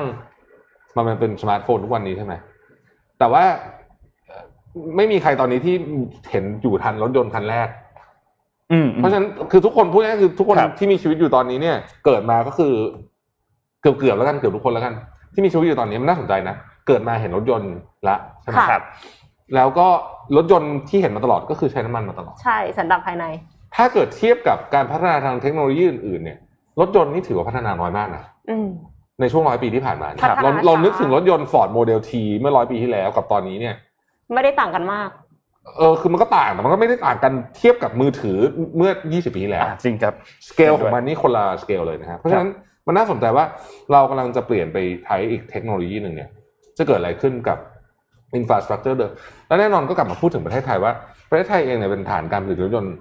มันมันเป็นสมาร์ทโฟนทุกวันนี้ใช่ไหมแต่ว่าเอ่อไม่มีใครตอนนี้ที่เห็นอยู่ทันรถยนต์คันแรกอืม เพราะฉะนั้นคือทุกคนพูดง่ายๆคือทุกคนครับที่มีชีวิตอยู่ตอนนี้เนี่ย เกิดมาก็คือเกือบเกือบๆแล้วกันเกือบทุกคนแล้วกัน ที่มีชีวิตอยู่ตอนนี้มันน่าสนใจนะเกิดมาเห็นรถยนต์ละใช่ไหมค่ะครับ แล้วก็รถยนต์ที่เห็นมาตลอดก็คือใช้น้ำมันมาตลอดใช่สันดาปภายใน ถ้าเกิดเทียบกับการพัฒนาทางเทคโนโลยีอื่นๆเนี่ยรถยนต์นี่ถือว่าพัฒนาน้อยมากนะอืมในช่วงร้อยปีที่ผ่านมาเนี่ยพัฒนาเราช้าเรานึกถึงรถยนต์ Ford Model T เมื่อร้อยปีที่แล้วกับตอนนี้เนี่ย ไม่ได้ต่างกันมาก เออคือมันก็ต่างแต่มันก็ไม่ได้ต่างกันเทียบกับมือถือเมื่อ 20 ปีที่แล้วอ่าจริงครับสเกลของมันนี่คนละสเกลเลยนะครับเพราะฉะนั้นมันน่าสนใจว่าเรากำลังจะเปลี่ยนไปใช้อีกเทคโนโลยีหนึ่งเนี่ย จะเกิดอะไรขึ้นกับ infrastructure เดิมและแน่นอนก็กลับมาพูดถึงประเทศไทยว่า ประเทศไทยเองเนี่ยเป็นฐานการผลิตรถยนต์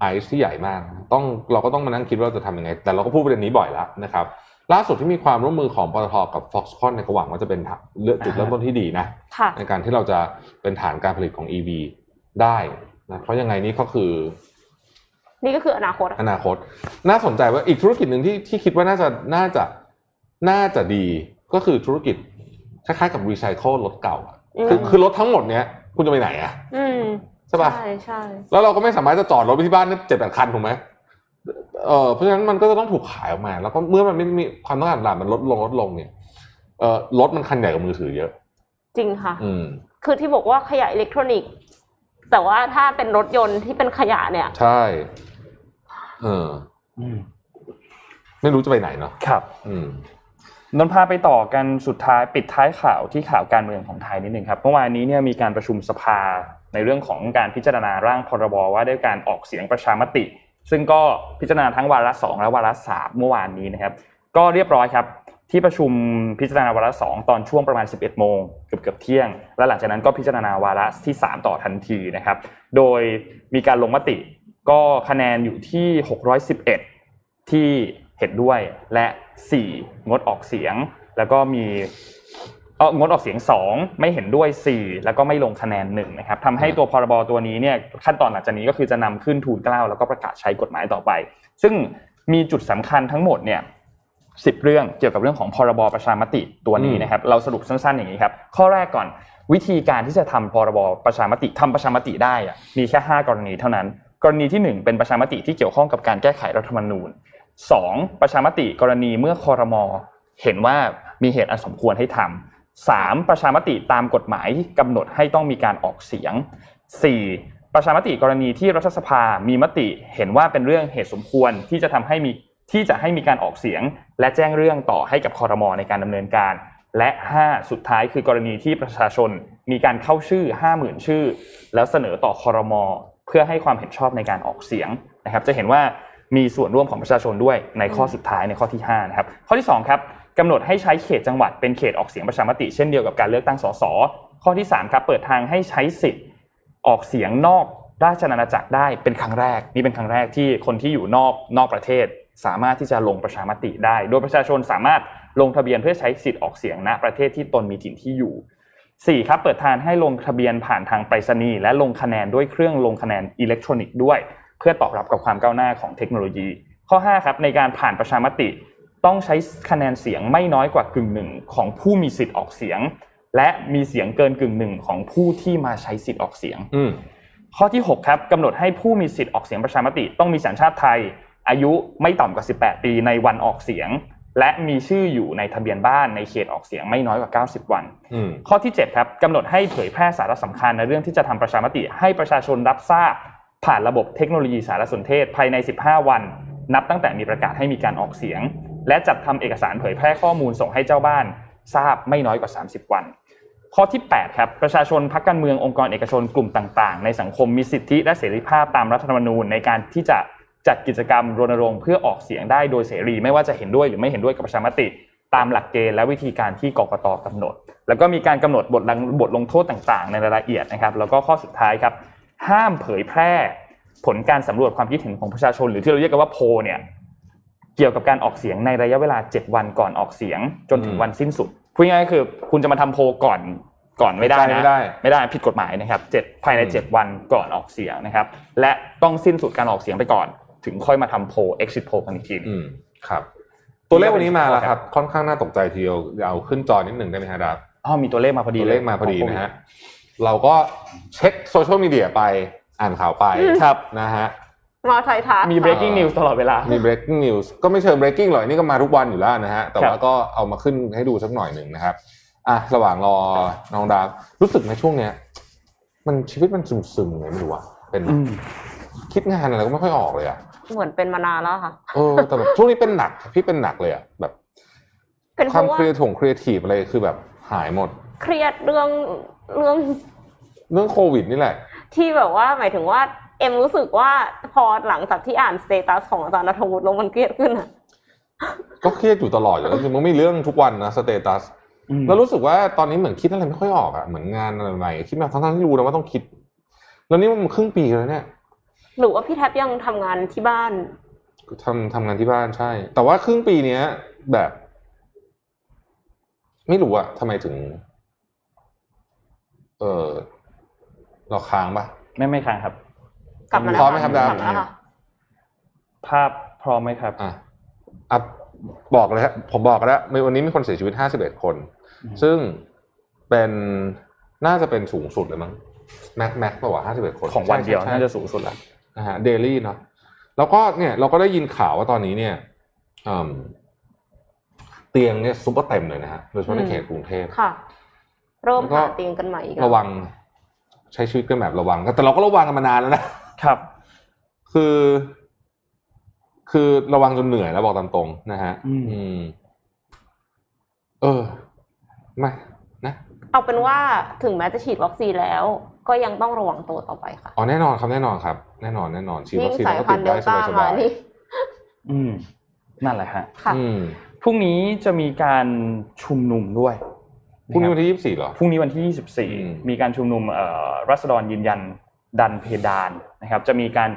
ไอซ์ที่ใหญ่มาก ต้องเราก็ต้องมานั่งคิดว่าเราจะทำยังไง แต่เราก็พูดประเด็นนี้บ่อยแล้วนะครับ ล่าสุดที่มีความร่วมมือของปตทกับ Foxconn เนี่ยก็หวังว่าจะเป็นเลือกจุดเริ่มต้นที่ดีนะค่ะในการที่เราจะเป็นฐานการผลิตของ EV ได้นะเพราะยังไงนี่ก็คือ นี่ก็คืออนาคตอะอนาคต น่าสนใจว่าอีกธุรกิจหนึ่งที่ที่คิดว่าน่าจะน่าจะน่าจะดีก็คือธุรกิจคล้ายๆกับรีไซเคิลรถเก่าอะคือคือรถทั้งหมดเนี้ยคุณจะไปไหนอะอืมใช่ปะใช่ใช่แล้วเราก็ไม่สามารถจะจอดรถไปที่บ้านได้เจ็ดแปดคันถูกไหมเออเพราะฉะนั้นมันก็จะต้องถูกขายออกมา แล้วก็เมื่อมันไม่มีความต้องการตลาดมันลดลงลดลงเนี่ยเออรถมันคันใหญ่กว่ามือถือเยอะ จริงค่ะ อืมคือที่บอกว่าขยะอิเล็กทรอนิกส์ แต่ว่าถ้าเป็นรถยนต์ที่เป็นขยะเนี่ย ใช่ เอออืมไม่รู้จะไปไหนเนาะครับ อืมนนท์พาไปต่อกันสุดท้ายปิดท้ายข่าวที่ข่าวการเมืองของไทยนิดหนึ่งครับเมื่อวานนี้เนี่ยมีการประชุมสภาในเรื่องของการพิจารณาร่างพรบว่าด้วยการออกเสียงประชามติ ซึ่งก็พิจารณาทั้งวาระสองและวาระสามเมื่อวานนี้นะครับ ก็เรียบร้อยครับ ที่ประชุมพิจารณาวาระสองตอนช่วงประมาณ 11 โมงเกือบเกือบเที่ยง และหลังจากนั้นก็พิจารณาวาระที่ 3 ต่อทันทีนะครับ โดยมีการลงมติก็คะแนนอยู่ที่ 611 ที่เห็นด้วยและ 4 งดออกเสียง แล้วก็มีเอองดออกเสียง 2 ไม่เห็นด้วย 4 แล้วก็ไม่ลงคะแนน1นะครับทำให้ตัวพรบตัวนี้เนี่ยขั้นตอนหลังจากนี้ก็คือจะนำขึ้นทูลเกล้าแล้วก็ประกาศใช้กฎหมายต่อไป ซึ่งมีจุดสำคัญทั้งหมดเนี่ย สิบเรื่องเกี่ยวกับเรื่องของพรบประชามติตัวนี้นะครับ เราสรุปสั้นๆอย่างนี้ครับ ข้อแรกก่อนวิธีการที่จะทำพรบประชามติทำประชามติได้อะมีแค่ 5 กรณีเท่านั้น กรณีที่ 1 เป็นประชามติที่เกี่ยวข้องกับการแก้ไขรัฐธรรมนูญ 2. ประชามติกรณีเมื่อคอรมอเห็นว่ามีเหตุอันสมควรให้ทำ 3. ประชามติตามกฎหมายกำหนดให้ต้องมีการออกเสียง 4. ประชามติกรณีที่รัฐสภามีมติเห็นว่าเป็นเรื่องเหตุสมควรที่จะทำให้มี ที่จะให้มีการออกเสียง และแจ้งเรื่องต่อให้กับคอรมอในการดำเนินการ และ 5 สุดท้ายคือกรณีที่ประชาชนมีการเข้าชื่อ 50,000 ชื่อ แล้วเสนอต่อคอรมอเพื่อให้ความเห็นชอบในการออกเสียงนะครับ จะเห็นว่ามีส่วนร่วมของประชาชนด้วยในข้อสุดท้ายในข้อที่5นะครับข้อที่2ครับกำหนดให้ใช้เขตจังหวัดเป็นเขตออกเสียงประชามติเช่นเดียวกับการเลือกตั้งสสข้อที่3ครับเปิดทางให้ใช้สิทธิ์ออกเสียงนอกราชอาณาจักรได้เป็นครั้งแรก นี่เป็นครั้งแรกที่คนที่อยู่นอกนอกประเทศ สามารถที่จะลงประชามติได้ โดยประชาชนสามารถลงทะเบียนเพื่อใช้สิทธิ์ออกเสียงณประเทศที่ตนมีถิ่นที่อยู่ 4. ครับเปิดทางให้ลงทะเบียนผ่านทางไปรษณีย์และลงคะแนนด้วยเครื่องลงคะแนนอิเล็กทรอนิกส์ด้วย เพื่อตอบรับกับความก้าวหน้าของเทคโนโลยี ข้อ 5 ครับในการผ่านประชามติ ต้องใช้คะแนนเสียงไม่น้อยกว่ากึ่งหนึ่งของผู้มีสิทธิ์ออกเสียง และมีเสียงเกินกึ่งหนึ่งของผู้ที่มาใช้สิทธิ์ออกเสียงข้อที่ 6 ครับกำหนดให้ผู้มีสิทธิ์ออกเสียงประชามติ ต้องมีสัญชาติไทย อายุไม่ต่ำกว่า 18 ปีในวันออกเสียง และมีชื่ออยู่ในทะเบียนบ้านในเขตออกเสียงไม่น้อยกว่า 90 วันอืมข้อที่7ครับกำหนดให้เผยแพร่สาระสำคัญในเรื่องที่จะทำประชามติ ให้ประชาชนรับทราบ ผ่านระบบเทคโนโลยีสารสนเทศภายใน 15 วัน นับตั้งแต่มีประกาศให้มีการออกเสียง และจัดทำเอกสารเผยแพร่ข้อมูลส่งให้เจ้าบ้าน ทราบไม่น้อยกว่า 30 วันข้อที่ 8 ครับ ประชาชนพรรคการเมืององค์กรเอกชนกลุ่มต่าง ๆ ในสังคมมีสิทธิและเสรีภาพตามรัฐธรรมนูญในการที่จะ จัดกิจกรรมรณรงค์เพื่อออกเสียงได้โดยเสรี ไม่ว่าจะเห็นด้วยหรือไม่เห็นด้วยกับประชามติ ตามหลักเกณฑ์และวิธีการที่กกตกำหนด แล้วก็มีการกำหนดบทลงบทลงโทษต่าง ๆ ในรายละเอียดนะครับ แล้วก็ข้อสุดท้ายครับ ห้ามเผยแพร่ผลการสำรวจความคิดเห็นของประชาชน หรือที่เราเรียกกันว่าโพลเนี่ยเกี่ยวกับการออกเสียงในระยะเวลา 7 วันก่อนออกเสียง จนถึงอืมวันสิ้นสุดพูดง่ายๆคือ คุณจะมาทำโพลก่อนก่อนไม่ได้นะไม่ได้ไม่ได้ผิดกฎหมายนะครับเจ็ดภายในอืม7วันก่อนออกเสียงนะครับ และต้องสิ้นสุดการออกเสียงไปก่อน ถึงค่อยมาทำโพล exit poll กันอีกทีหนึ่งอืมครับ ตัวเลขวันนี้มาแล้วครับ ค่อนข้างน่าตกใจทีเดียวเอาขึ้นจอนิดหนึ่งได้ไหมฮะดาบอ๋อมีตัวเลขมาพอดีตัวเลขมาพอดีนะฮะเราก็เช็คโซเชียลมีเดียไปอ่านข่าวไปครับนะฮะมาไทยทักมี breaking news ตลอดเวลา มี breaking news ก็ไม่เชิง breaking หรอกอันนี่ก็มาทุกวันอยู่แล้วนะฮะ แต่ครับว่าก็เอามาขึ้นให้ดูสักหน่อยหนึ่งนะครับ อะ ระหว่างรอน้องดาบรู้สึกในช่วงเนี้ย มันชีวิตมันซึมๆไงไม่รู้อะเป็นอืมคิดงานอะไรก็ไม่ค่อยออกเลยอะ เหมือนเป็นมานานแล้วค่ะเออแต่แบบช่วงนี้เป็นหนักพี่เป็นหนักเลยอะแบบเป็นเพราะว่าความ create creative อะไรคือแบบหายหมด เครียดเรื่องเรื่อง เรื่องโควิดนี่แหละ ที่แบบว่าหมายถึงว่า เอ็มรู้สึกว่าพอหลังจากที่อ่านสเตตัสของอาจารย์นัทวุฒิลงมันเครียดขึ้นอะก็เครียดอยู่ตลอดอยู่แล้วคือมันไม่เรื่องทุกวันนะสเตตัสอืมแล้วรู้สึกว่าตอนนี้เหมือนคิดอะไรไม่ค่อยออกอะเหมือนงานอะไรใหม่คิดมาทั้งๆที่รู้นะว่าต้องคิด แล้วนี่มันครึ่งปีแล้วเนี่ย หรือว่าพี่แท็บยังทำงานที่บ้านทำทำงานที่บ้านใช่ แต่ว่าครึ่งปีเนี้ย แบบ ไม่รู้อะทำไมถึง เออเราค้างปะไม่ไม่ค้างครับ กลับมาแล้วพร้อมไหมครับดาวกลับมาแล้วค่ะภาพพร้อมไหมครับ อะอะบอกเลยฮะผมบอกแล้วมีวันนี้มีคนเสียชีวิตห้าสิบเอ็ดคนอืมซึ่งเป็นน่าจะเป็นสูงสุดเลยมั้งแม็กแม็กป่าวห้าสิบเอ็ดคน ของวันเดียวใช่ใช่น่าจะสูงสุดละ นะฮะเดลี่เนาะแล้วก็เนี่ยเราก็ได้ยินข่าวว่าตอนนี้เนี่ยอืมเตียงเนี่ยซุปเปอร์เต็มเลยนะฮะโดยเฉพาะในเขตกรุงเทพค่ะเริ่มแล้วก็หาเตียงกันใหม่อีกแล้วระวัง ใช้ชีวิตกันแบบระวังแต่เราก็ระวังกันมานานแล้วนะครับ คือ คือระวังจนเหนื่อยแล้วบอกตามตรงนะฮะ อืมอืมเออไม่นะเอาเป็นว่าถึงแม้จะฉีดวัคซีนแล้ว ก็ยังต้องระวังตัวต่อไปค่ะอ๋อแน่นอนครับแน่นอนครับ แน่นอนแน่นอนฉีดยิ่วังคซีนสายก็พัตินดธุ์เดได้ลสต้าบายมานี่อืมนั่นแหละฮะค่ะๆอืมพรุ่งนี้จะมีการชุมนุมด้วยพรุ่งนี้ะควับนที่ยี่สิบสี่เหรอ พรุ่งนี้วันที่อืม24 มีการชุมนุมเอ่อรัษฎรยืนยันดันเพดานนะครับ จะมีการ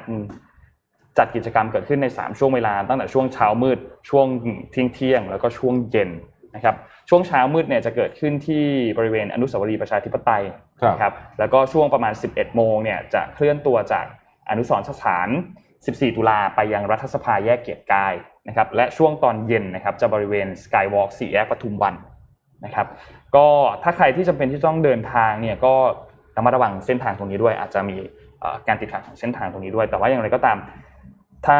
จัดกิจกรรมเกิดขึ้นใน 3 ช่วงเวลา ตั้งแต่ช่วงเช้ามืด ช่วงเที่ยงเที่ยงๆแล้วก็ช่วงเย็นนะครับ ช่วงเช้ามืดเนี่ยจะเกิดขึ้นที่บริเวณอนุสาวรีย์ประชาธิปไตยครับ นะครับแล้วก็ช่วงประมาณ 11 โมงเนี่ยจะเคลื่อนตัวจากอนุสรสถาน 14 ตุลาไปยังรัฐสภาแยกเกียรติกายนะครับและช่วงตอนเย็นนะครับจะบริเวณสกายวอล์กสี่แยกปทุมวันนะครับก็ถ้าใครที่จำเป็นที่ต้องเดินทางเนี่ยก็ระมัดระวังเส้นทางตรงนี้ด้วย อาจจะมีการติดขัดของเส้นทางตรงนี้ด้วย แต่ว่าอย่างไรก็ตาม ถ้า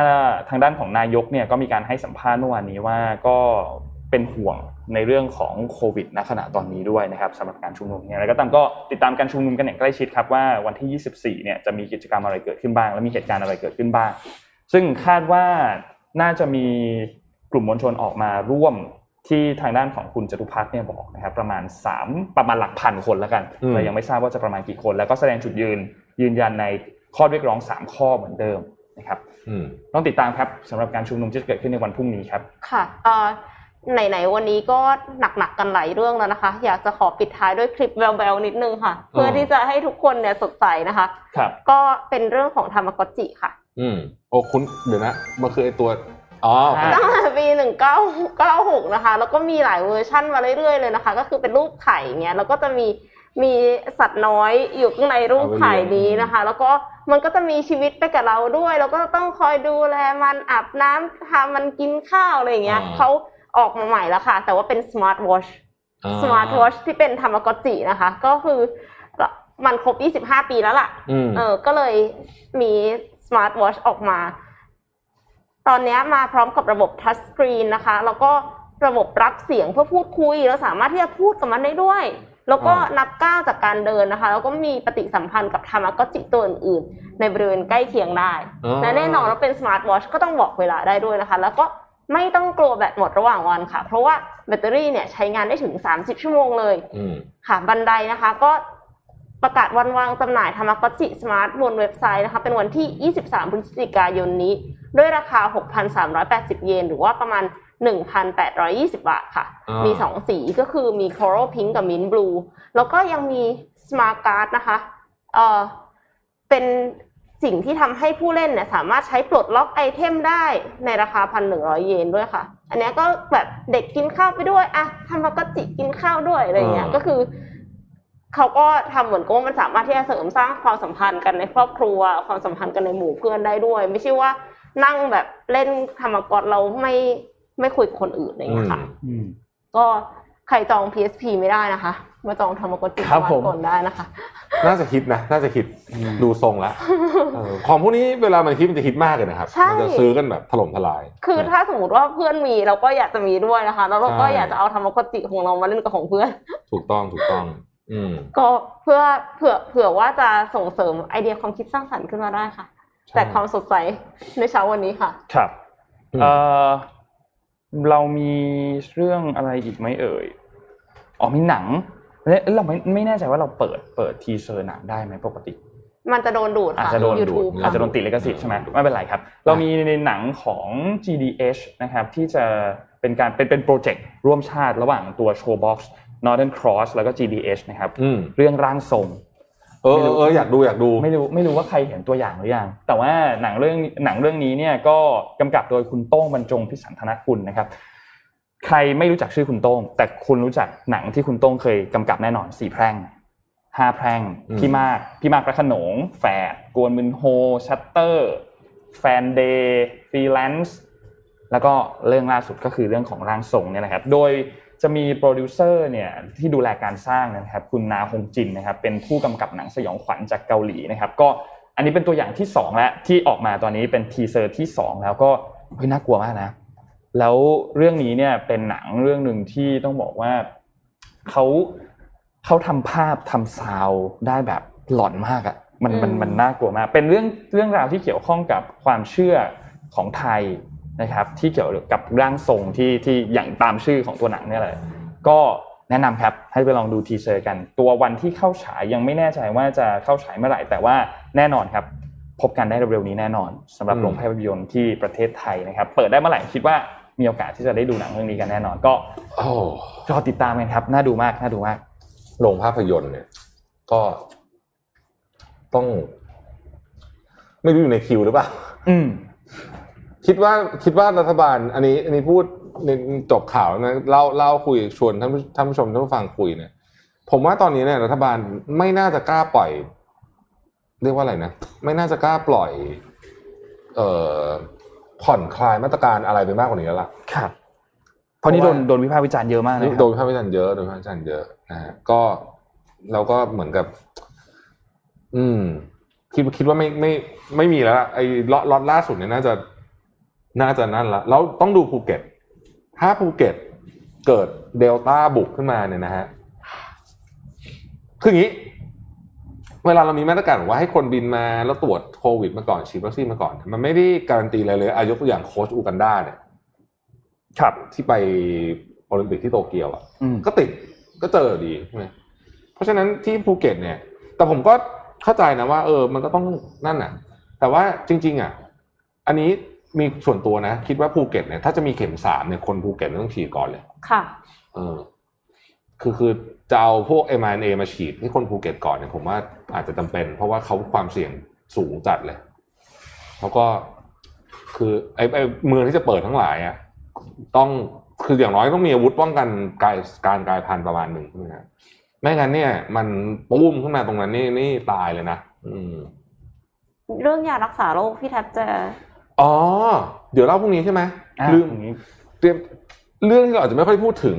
ทางด้านของนายกเนี่ยก็มีการให้สัมภาษณ์เมื่อวานนี้ว่าก็เป็นห่วง ในเรื่องของโควิดณขณะตอนนี้ด้วยนะครับสำหรับการชุมนุมอย่างไรก็ตามก็ติดตามการชุมนุมกันอย่างใกล้ชิดครับว่าวันที่ 24 เนี่ยจะมีกิจกรรมอะไรเกิดขึ้นบ้าง และมีเหตุการณ์อะไรเกิดขึ้นบ้าง ซึ่งคาดว่าน่าจะมีกลุ่มมวลชนออกมาร่วมที่ทางด้านของคุณจตุพัฒน์เนี่ยบอกนะครับประมาณ 3 ประมาณหลักพันคนแล้วกันอืมเรายังไม่ทราบว่าจะประมาณกี่คน แล้วก็แสดงจุดยืนยืนยันในข้อเรียกร้อง 3 ข้อเหมือนเดิมนะครับอืมต้องติดตามครับสำหรับการชุมนุมที่จะเกิดขึ้นในวันพรุ่งนี้ครับค่ะเอ่อ ไหนๆวันนี้ก็หนักๆกันหลายเรื่องแล้วนะคะ อยากจะขอปิดท้ายด้วยคลิปแววๆนิดนึงค่ะ เพื่อที่จะให้ทุกคนเนี่ยสดใสนะคะ ครับ ก็เป็นเรื่องของธรรมกอจิค่ะ อืมโอ้คุณเดี๋ยวนะมันคือไอตัวอ๋อโอเคอ่า ตั้งแต่ปีหนึ่งเก้าเก้าหกนะคะ แล้วก็มีหลายเวอร์ชั่นมาเรื่อยๆเลยนะคะ ก็คือเป็นรูปไข่เงี้ยแล้วก็จะมีมีสัตว์น้อยอยู่ข้างในรูปไข่นี้นะคะ แล้วก็มันก็จะมีชีวิตไปกับเราด้วย แล้วก็ต้องคอยดูแลมันอาบน้ำพามันกินข้าวอะไรอย่างเงี้ยอ่า เขา ออกมาใหม่แล้วค่ะ แต่ว่าเป็นสมาร์ทวอชอ่าสมาร์ทวอชที่เป็น Tamagotchi นะคะ ก็คือมันครบ 25 ปีแล้วล่ะอืมเออ ก็เลยมีสมาร์ทวอชออกมา ตอนเนี้ยมาพร้อมกับระบบ touchscreen นะคะ แล้วก็ระบบรับเสียงเพื่อพูดคุยแล้วสามารถที่จะพูดกับมันได้ด้วย แล้วก็อ่านันับก้าวจากการเดินนะคะ แล้วก็มีปฏิสัมพันธ์กับ Tamagotchi ตัวอื่นๆ ในบริเวณใกล้เคียงได้อ่าและแน่นอนว่าเป็นสมาร์ทวอชก็ต้องบอกเวลาได้ด้วยนะคะ แล้วก็ ไม่ต้องกลัวแบตหมดระหว่างวันค่ะ เพราะว่าแบตเตอรี่เนี่ยใช้งานได้ถึง 30 ชั่วโมงเลยอืมค่ะ Bandai นะคะ ก็ประกาศวันวางจำหน่าย Tamagotchi Smart บนเว็บไซต์นะคะ เป็นวันที่ 23 พฤศจิกายนนี้ ด้วยราคา 6,380 เยน หรือว่าประมาณ 1,820 บาทค่ะอ่ามีมี 2 สีก็คือมี Coral Pink กับ Mint Blue แล้วก็ยังมี Smart Card นะคะ เอ่อ เป็น สิ่งที่ทำให้ผู้เล่นเนี่ยสามารถใช้ปลดล็อกไอเทมได้ในราคา 1,100 เยนด้วยค่ะ อันเนี้ยก็แบบเด็กกินข้าวไปด้วยอะทำมากจิกินข้าวด้วยอะไรอย่างเงี้ยอ่าก็คือเขาก็ทำเหมือนกับว่ามันสามารถที่จะเสริมสร้างความสัมพันธ์กันในครอบครัว ความสัมพันธ์กันในหมู่เพื่อนได้ด้วย ไม่ใช่ว่านั่งแบบเล่นธรรมกรเราไม่ไม่คุยกับคนอื่นอะไรอย่างเงี้ยค่ะอืมก็ ใครจอง PSP ไม่ได้นะคะ มาจองธรรมกรจิตครับผม ก่อนได้นะคะ น่าจะฮิตนะ น่าจะฮิตดูทรงแล้วเออของพวกนี้เวลามันฮิตมันจะฮิตมากเลยนะครับ ใช่ มัจะซื้อกันแบบถล่มทลาย คือถ้าสมมติว่าเพื่อนมีเราก็อยากจะมีด้วยนะคะ แล้วเราก็ใช่ อยากจะเอาธรรมกรจิของเรามาเล่นกับของเพื่อน ถูกต้องถูกต้อง อืมก็เพื่อเผื่อเผื่อว่าจะส่งเสริมไอเดียความคิดสร้างสรรค์ขึ้นมาได้ค่ะใช่แต่ความสดใสในเช้าวันนี้ค่ะ ครับอืม เออเรามีเรื่องอะไรอีกไหมเอ่ย อ๋อมีหนังเอ๊ะเราไม่ไม่แน่ใจว่าเราเปิดเปิดทีเซอร์หนังได้ไหมปกติ มันจะโดนดูดอาจค่ะจะโดนยูดูทูดบอาจจะโดนติดลิขสิทธิ์ใช่ไหมไม่เป็นไรครับ เรามีในหนังของ GDH นะครับที่จะเป็นการเป็นเป็นโปรเจกต์ร่วมชาติระหว่างตัว Showbox Northern Cross แล้วก็ GDH นะครับอืมเรื่องร่างทรงเออเออเอออยากดูอยากดูไม่รู้ไม่รู้ว่าใครเห็นตัวอย่างหรือยังแต่ว่าหนังเรื่องหนังเรื่องนี้เนี่ยก็กำกับโดยคุณโต้งบรรจงปิสัญธนะกูลนะครับ ใครไม่รู้จักชื่อคุณโต้ง แต่คุณรู้จักหนังที่คุณโต้งเคยกำกับแน่นอนสี่แพร่งห้าแพร่งอืมพี่มากพี่มากพระโขนง แฝดกวนมึนโฮชัตเตอร์ แฟนเดย์ฟรีแลนซ์แล้วก็เรื่องล่าสุดก็คือเรื่องของร่างทรงเนี่ยนะครับ โดยจะมีโปรดิวเซอร์เนี่ยที่ดูแลการสร้างนะครับ คุณนาฮงจินนะครับ เป็นผู้กำกับหนังสยองขวัญจากเกาหลีนะครับ ก็อันนี้เป็นตัวอย่างที่สองแล้วที่ออกมาตอนนี้เป็น teaser ที่สองแล้วก็เฮ้ยน่ากลัวมากนะ แล้วเรื่องนี้เนี่ยเป็นหนังเรื่องหนึ่งที่ต้องบอกว่าเขาเขาทำภาพทำ sound ได้แบบหลอนมากอะ่ะมันมันอืมมันน่ากลัวมาก เป็นเรื่องเรื่องราวที่เกี่ยวข้องกับความเชื่อของไทยนะครับ ที่เกี่ยวกับร่างทรงที่ที่อย่างตามชื่อของตัวหนังเนี่ยแหละก็แนะนำครับให้ไปลองดูทีเซอร์กัน ตัววันที่เข้าฉายยังไม่แน่ใจว่าจะเข้าฉายเมื่อไหร่ แต่ว่าแน่นอนครับ พบกันได้เร็วๆนี้แน่นอนสำหรับอืมโรงภาพยนตร์ที่ประเทศไทยนะครับ เปิดได้เมื่อไหร่คิดว่า มีโอกาสที่จะได้ดูหนังเรื่องนี้กันแน่นอน ก็โอ้รอติดตามกันครับ น่าดูมาก น่าดูมากโรงภาพยนตร์เนี่ย ก็ต้อง ไม่รู้อยู่ในคิวหรือเปล่าอืมคิดว่าคิดว่ารัฐบาล อันนี้ อันนี้พูดในจบข่าวนะเล่าเล่าคุยชวนท่านผู้ท่านผู้ชมท่านผู้ฟังคุยเนี่ยผมว่าตอนนี้เนี่ยรัฐบาลไม่น่าจะกล้าปล่อย เรียกว่าอะไรนะ ไม่น่าจะกล้าปล่อย เอ่อ ผ่อนคลายมาตรการอะไรไปมากกว่านี้แล้วล่ะครับเพราะนี่เพโดราะนว่าโดนวิพากษ์วิจารณ์เยอะมากนะคโดรับนวิพากษ์วิจารณ์เยอะโดนวิพากษ์วิจารณ์เยอะนะฮะก็เราก็เหมือนกับ อืม คิดคิดว่าไม่ไม่ไม่มีแล้วล่ะไอ้ล็อตล็อตล่าสุดเนี่ยน่าจะ น่าจะนั่นละแล้วต้องดูภูเก็ต ถ้าภูเก็ตเกิดเดลต้าบุกขึ้นมาเนี่ยนะฮะคืออย่างนี้ เวลาเรามีมาตรการบอกว่าให้คนบินมาแล้วตรวจโควิดมาก่อนฉีดวัคซีนมาก่อน มันไม่ได้การันตีอะไรเลยอะยกตัวอย่างโค้ชอูกันดาเนี่ยครับที่ไปโอลิมปิกที่โตเกียวอะอืมก็ติดก็เจออยู่ดีใช่ไหมเพราะฉะนั้นที่ภูเก็ตเนี่ย แต่ผมก็เข้าใจนะว่า เออ มันก็ต้องนั่นน่ะ แต่ว่าจริง ๆ อะ อันนี้มีส่วนตัวนะ คิดว่าภูเก็ตเนี่ยถ้าจะมีเข็มสามเนี่ยคนภูเก็ตต้องฉีดก่อนเลย ค่ะ เออ คือคือ จะเอาพวก mRNA มาฉีดให้คนภูเก็ตก่อนเนี่ยผมว่าอาจจะจำเป็น เพราะว่าเขาความเสี่ยงสูงจัดเลย แล้วก็คือไอ้ไอ้เมืองที่จะเปิดทั้งหลายอะต้องคืออย่างน้อยต้องมีอาวุธป้องกันการการกลายพันธุ์ประมาณหนึ่งใช่ไหมครับไม่งั้นเนี่ย มันปุ้มขึ้นมาตรงนั้นนี่นี่ตายเลยนะอืม เรื่องยารักษาโรคพี่แท็บจะอ๋อ เดี๋ยวเล่าพรุ่งนี้ใช่ไหมอะลืมอย่างนี้เตรียมเรื่องที่เราอาจจะไม่ค่อยพูดถึง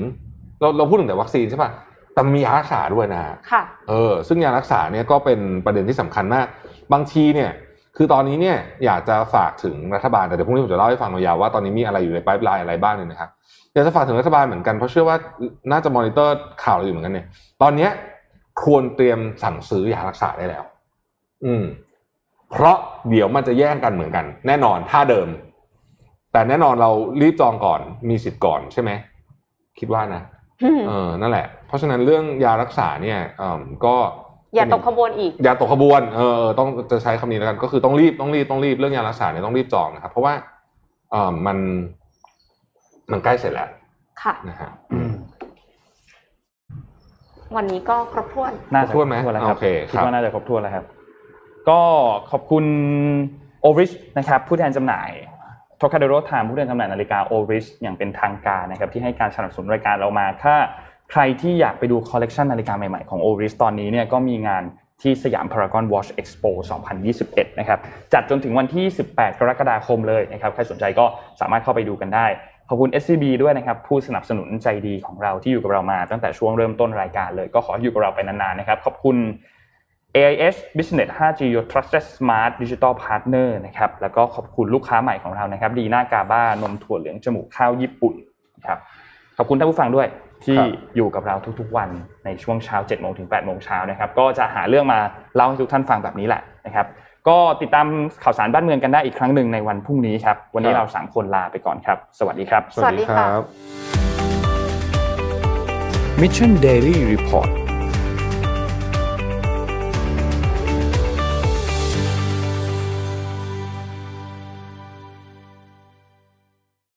เราเราพูดถึงแต่วัคซีนใช่ป่ะ แต่มียารักษาด้วยนะค่ะเออซึ่งยารักษาเนี่ยก็เป็นประเด็นที่สำคัญมาก บางทีเนี่ย คือตอนนี้เนี่ยอยากจะฝากถึงรัฐบาลแต่เดี๋ยวพรุ่งนี้ผมจะเล่าให้ฟังยาวๆว่าตอนนี้มีอะไรอยู่ในไ i ป์ไลน์อะไรบ้างเนี่ยนะครับอยากจะฝากถึงรัฐบาลเหมือนกันเพราะเชื่อว่าน่าจะมอนิเตอร์ข่าวเราอยู่เหมือนกันเนี่ย ตอนเนี้ยควรเตรียมสั่งซื้อยารักษาได้แล้ว อืม เพราะเดี๋ยวมันจะแย่งกันเหมือนกัน แน่นอนท่าเดิม แต่แน่นอนเรารีบจองก่อนมีสิทธิ์ก่อนใช่ไหมคิดว่านะเออนั่นแหละ เพราะฉะนั้นเรื่องยารักษาเนี่ยเออก็อย่าตกขบวนอีก อย่าตกขบวนเออเออต้องจะใช้คำนี้แล้วกัน ก็คือต้องรีบต้องรีบต้องรีบเรื่องยารักษาเนี่ยต้องรีบจองนะครับ เพราะว่าเออมันมันใกล้เสร็จแล้ว ค่ะนะฮะวันนี้ก็ครบถ้วนน่าจะครบถ้วนไหมแล้วครับโอเคคิดครับว่าน่าจะครบถ้วนแล้วครับ ก็ขอบคุณโอริชนะครับ ผู้แทนจำหน่ายโทคาเดโรไทม์ผู้แทนจำหน่ายนาฬิกาโอริชอย่างเป็นทางการนะครับ ที่ให้การสนับสนุนรายการเรามาถ้า ใครที่อยากไปดูคอลเลกชันนาฬิกาใหม่ๆของโอริชตอนนี้เนี่ยก็มีงานที่สยามพารากอนวอชเอ็กซ์โป2021 นะครับ จัดจนถึงวันที่ 18 กรกฎาคมเลยนะครับ ใครสนใจก็สามารถเข้าไปดูกันได้ ขอบคุณ SCB ด้วยนะครับ ผู้สนับสนุนใจดีของเราที่อยู่กับเรามาตั้งแต่ช่วงเริ่มต้นรายการเลย ก็ขออยู่กับเราไปนานๆนะครับ ขอบคุณ AIS Business 5G Your Trusted Smart Digital Partner นะครับ แล้วก็ขอบคุณลูกค้าใหม่ของเรานะครับ ดีน่ากาบ้านมถั่วเหลืองจมูกข้าวญี่ปุ่นนะครับ ขอบคุณท่านผู้ฟังด้วย ที่ครับอยู่กับเราทุกๆวันในช่วงเช้า7โมงถึง8โมงเช้านะครับก็จะหาเรื่องมาเล่าให้ทุกท่านฟังแบบนี้แหละนะครับก็ติดตามข่าวสารบ้านเมืองกันได้อีกครั้งหนึ่งในวันพรุ่งนี้ครับวันนี้เราสามคนลาไปก่อนครับ สวัสดีครับ สวัสดีค่ะรับ Mission Daily Report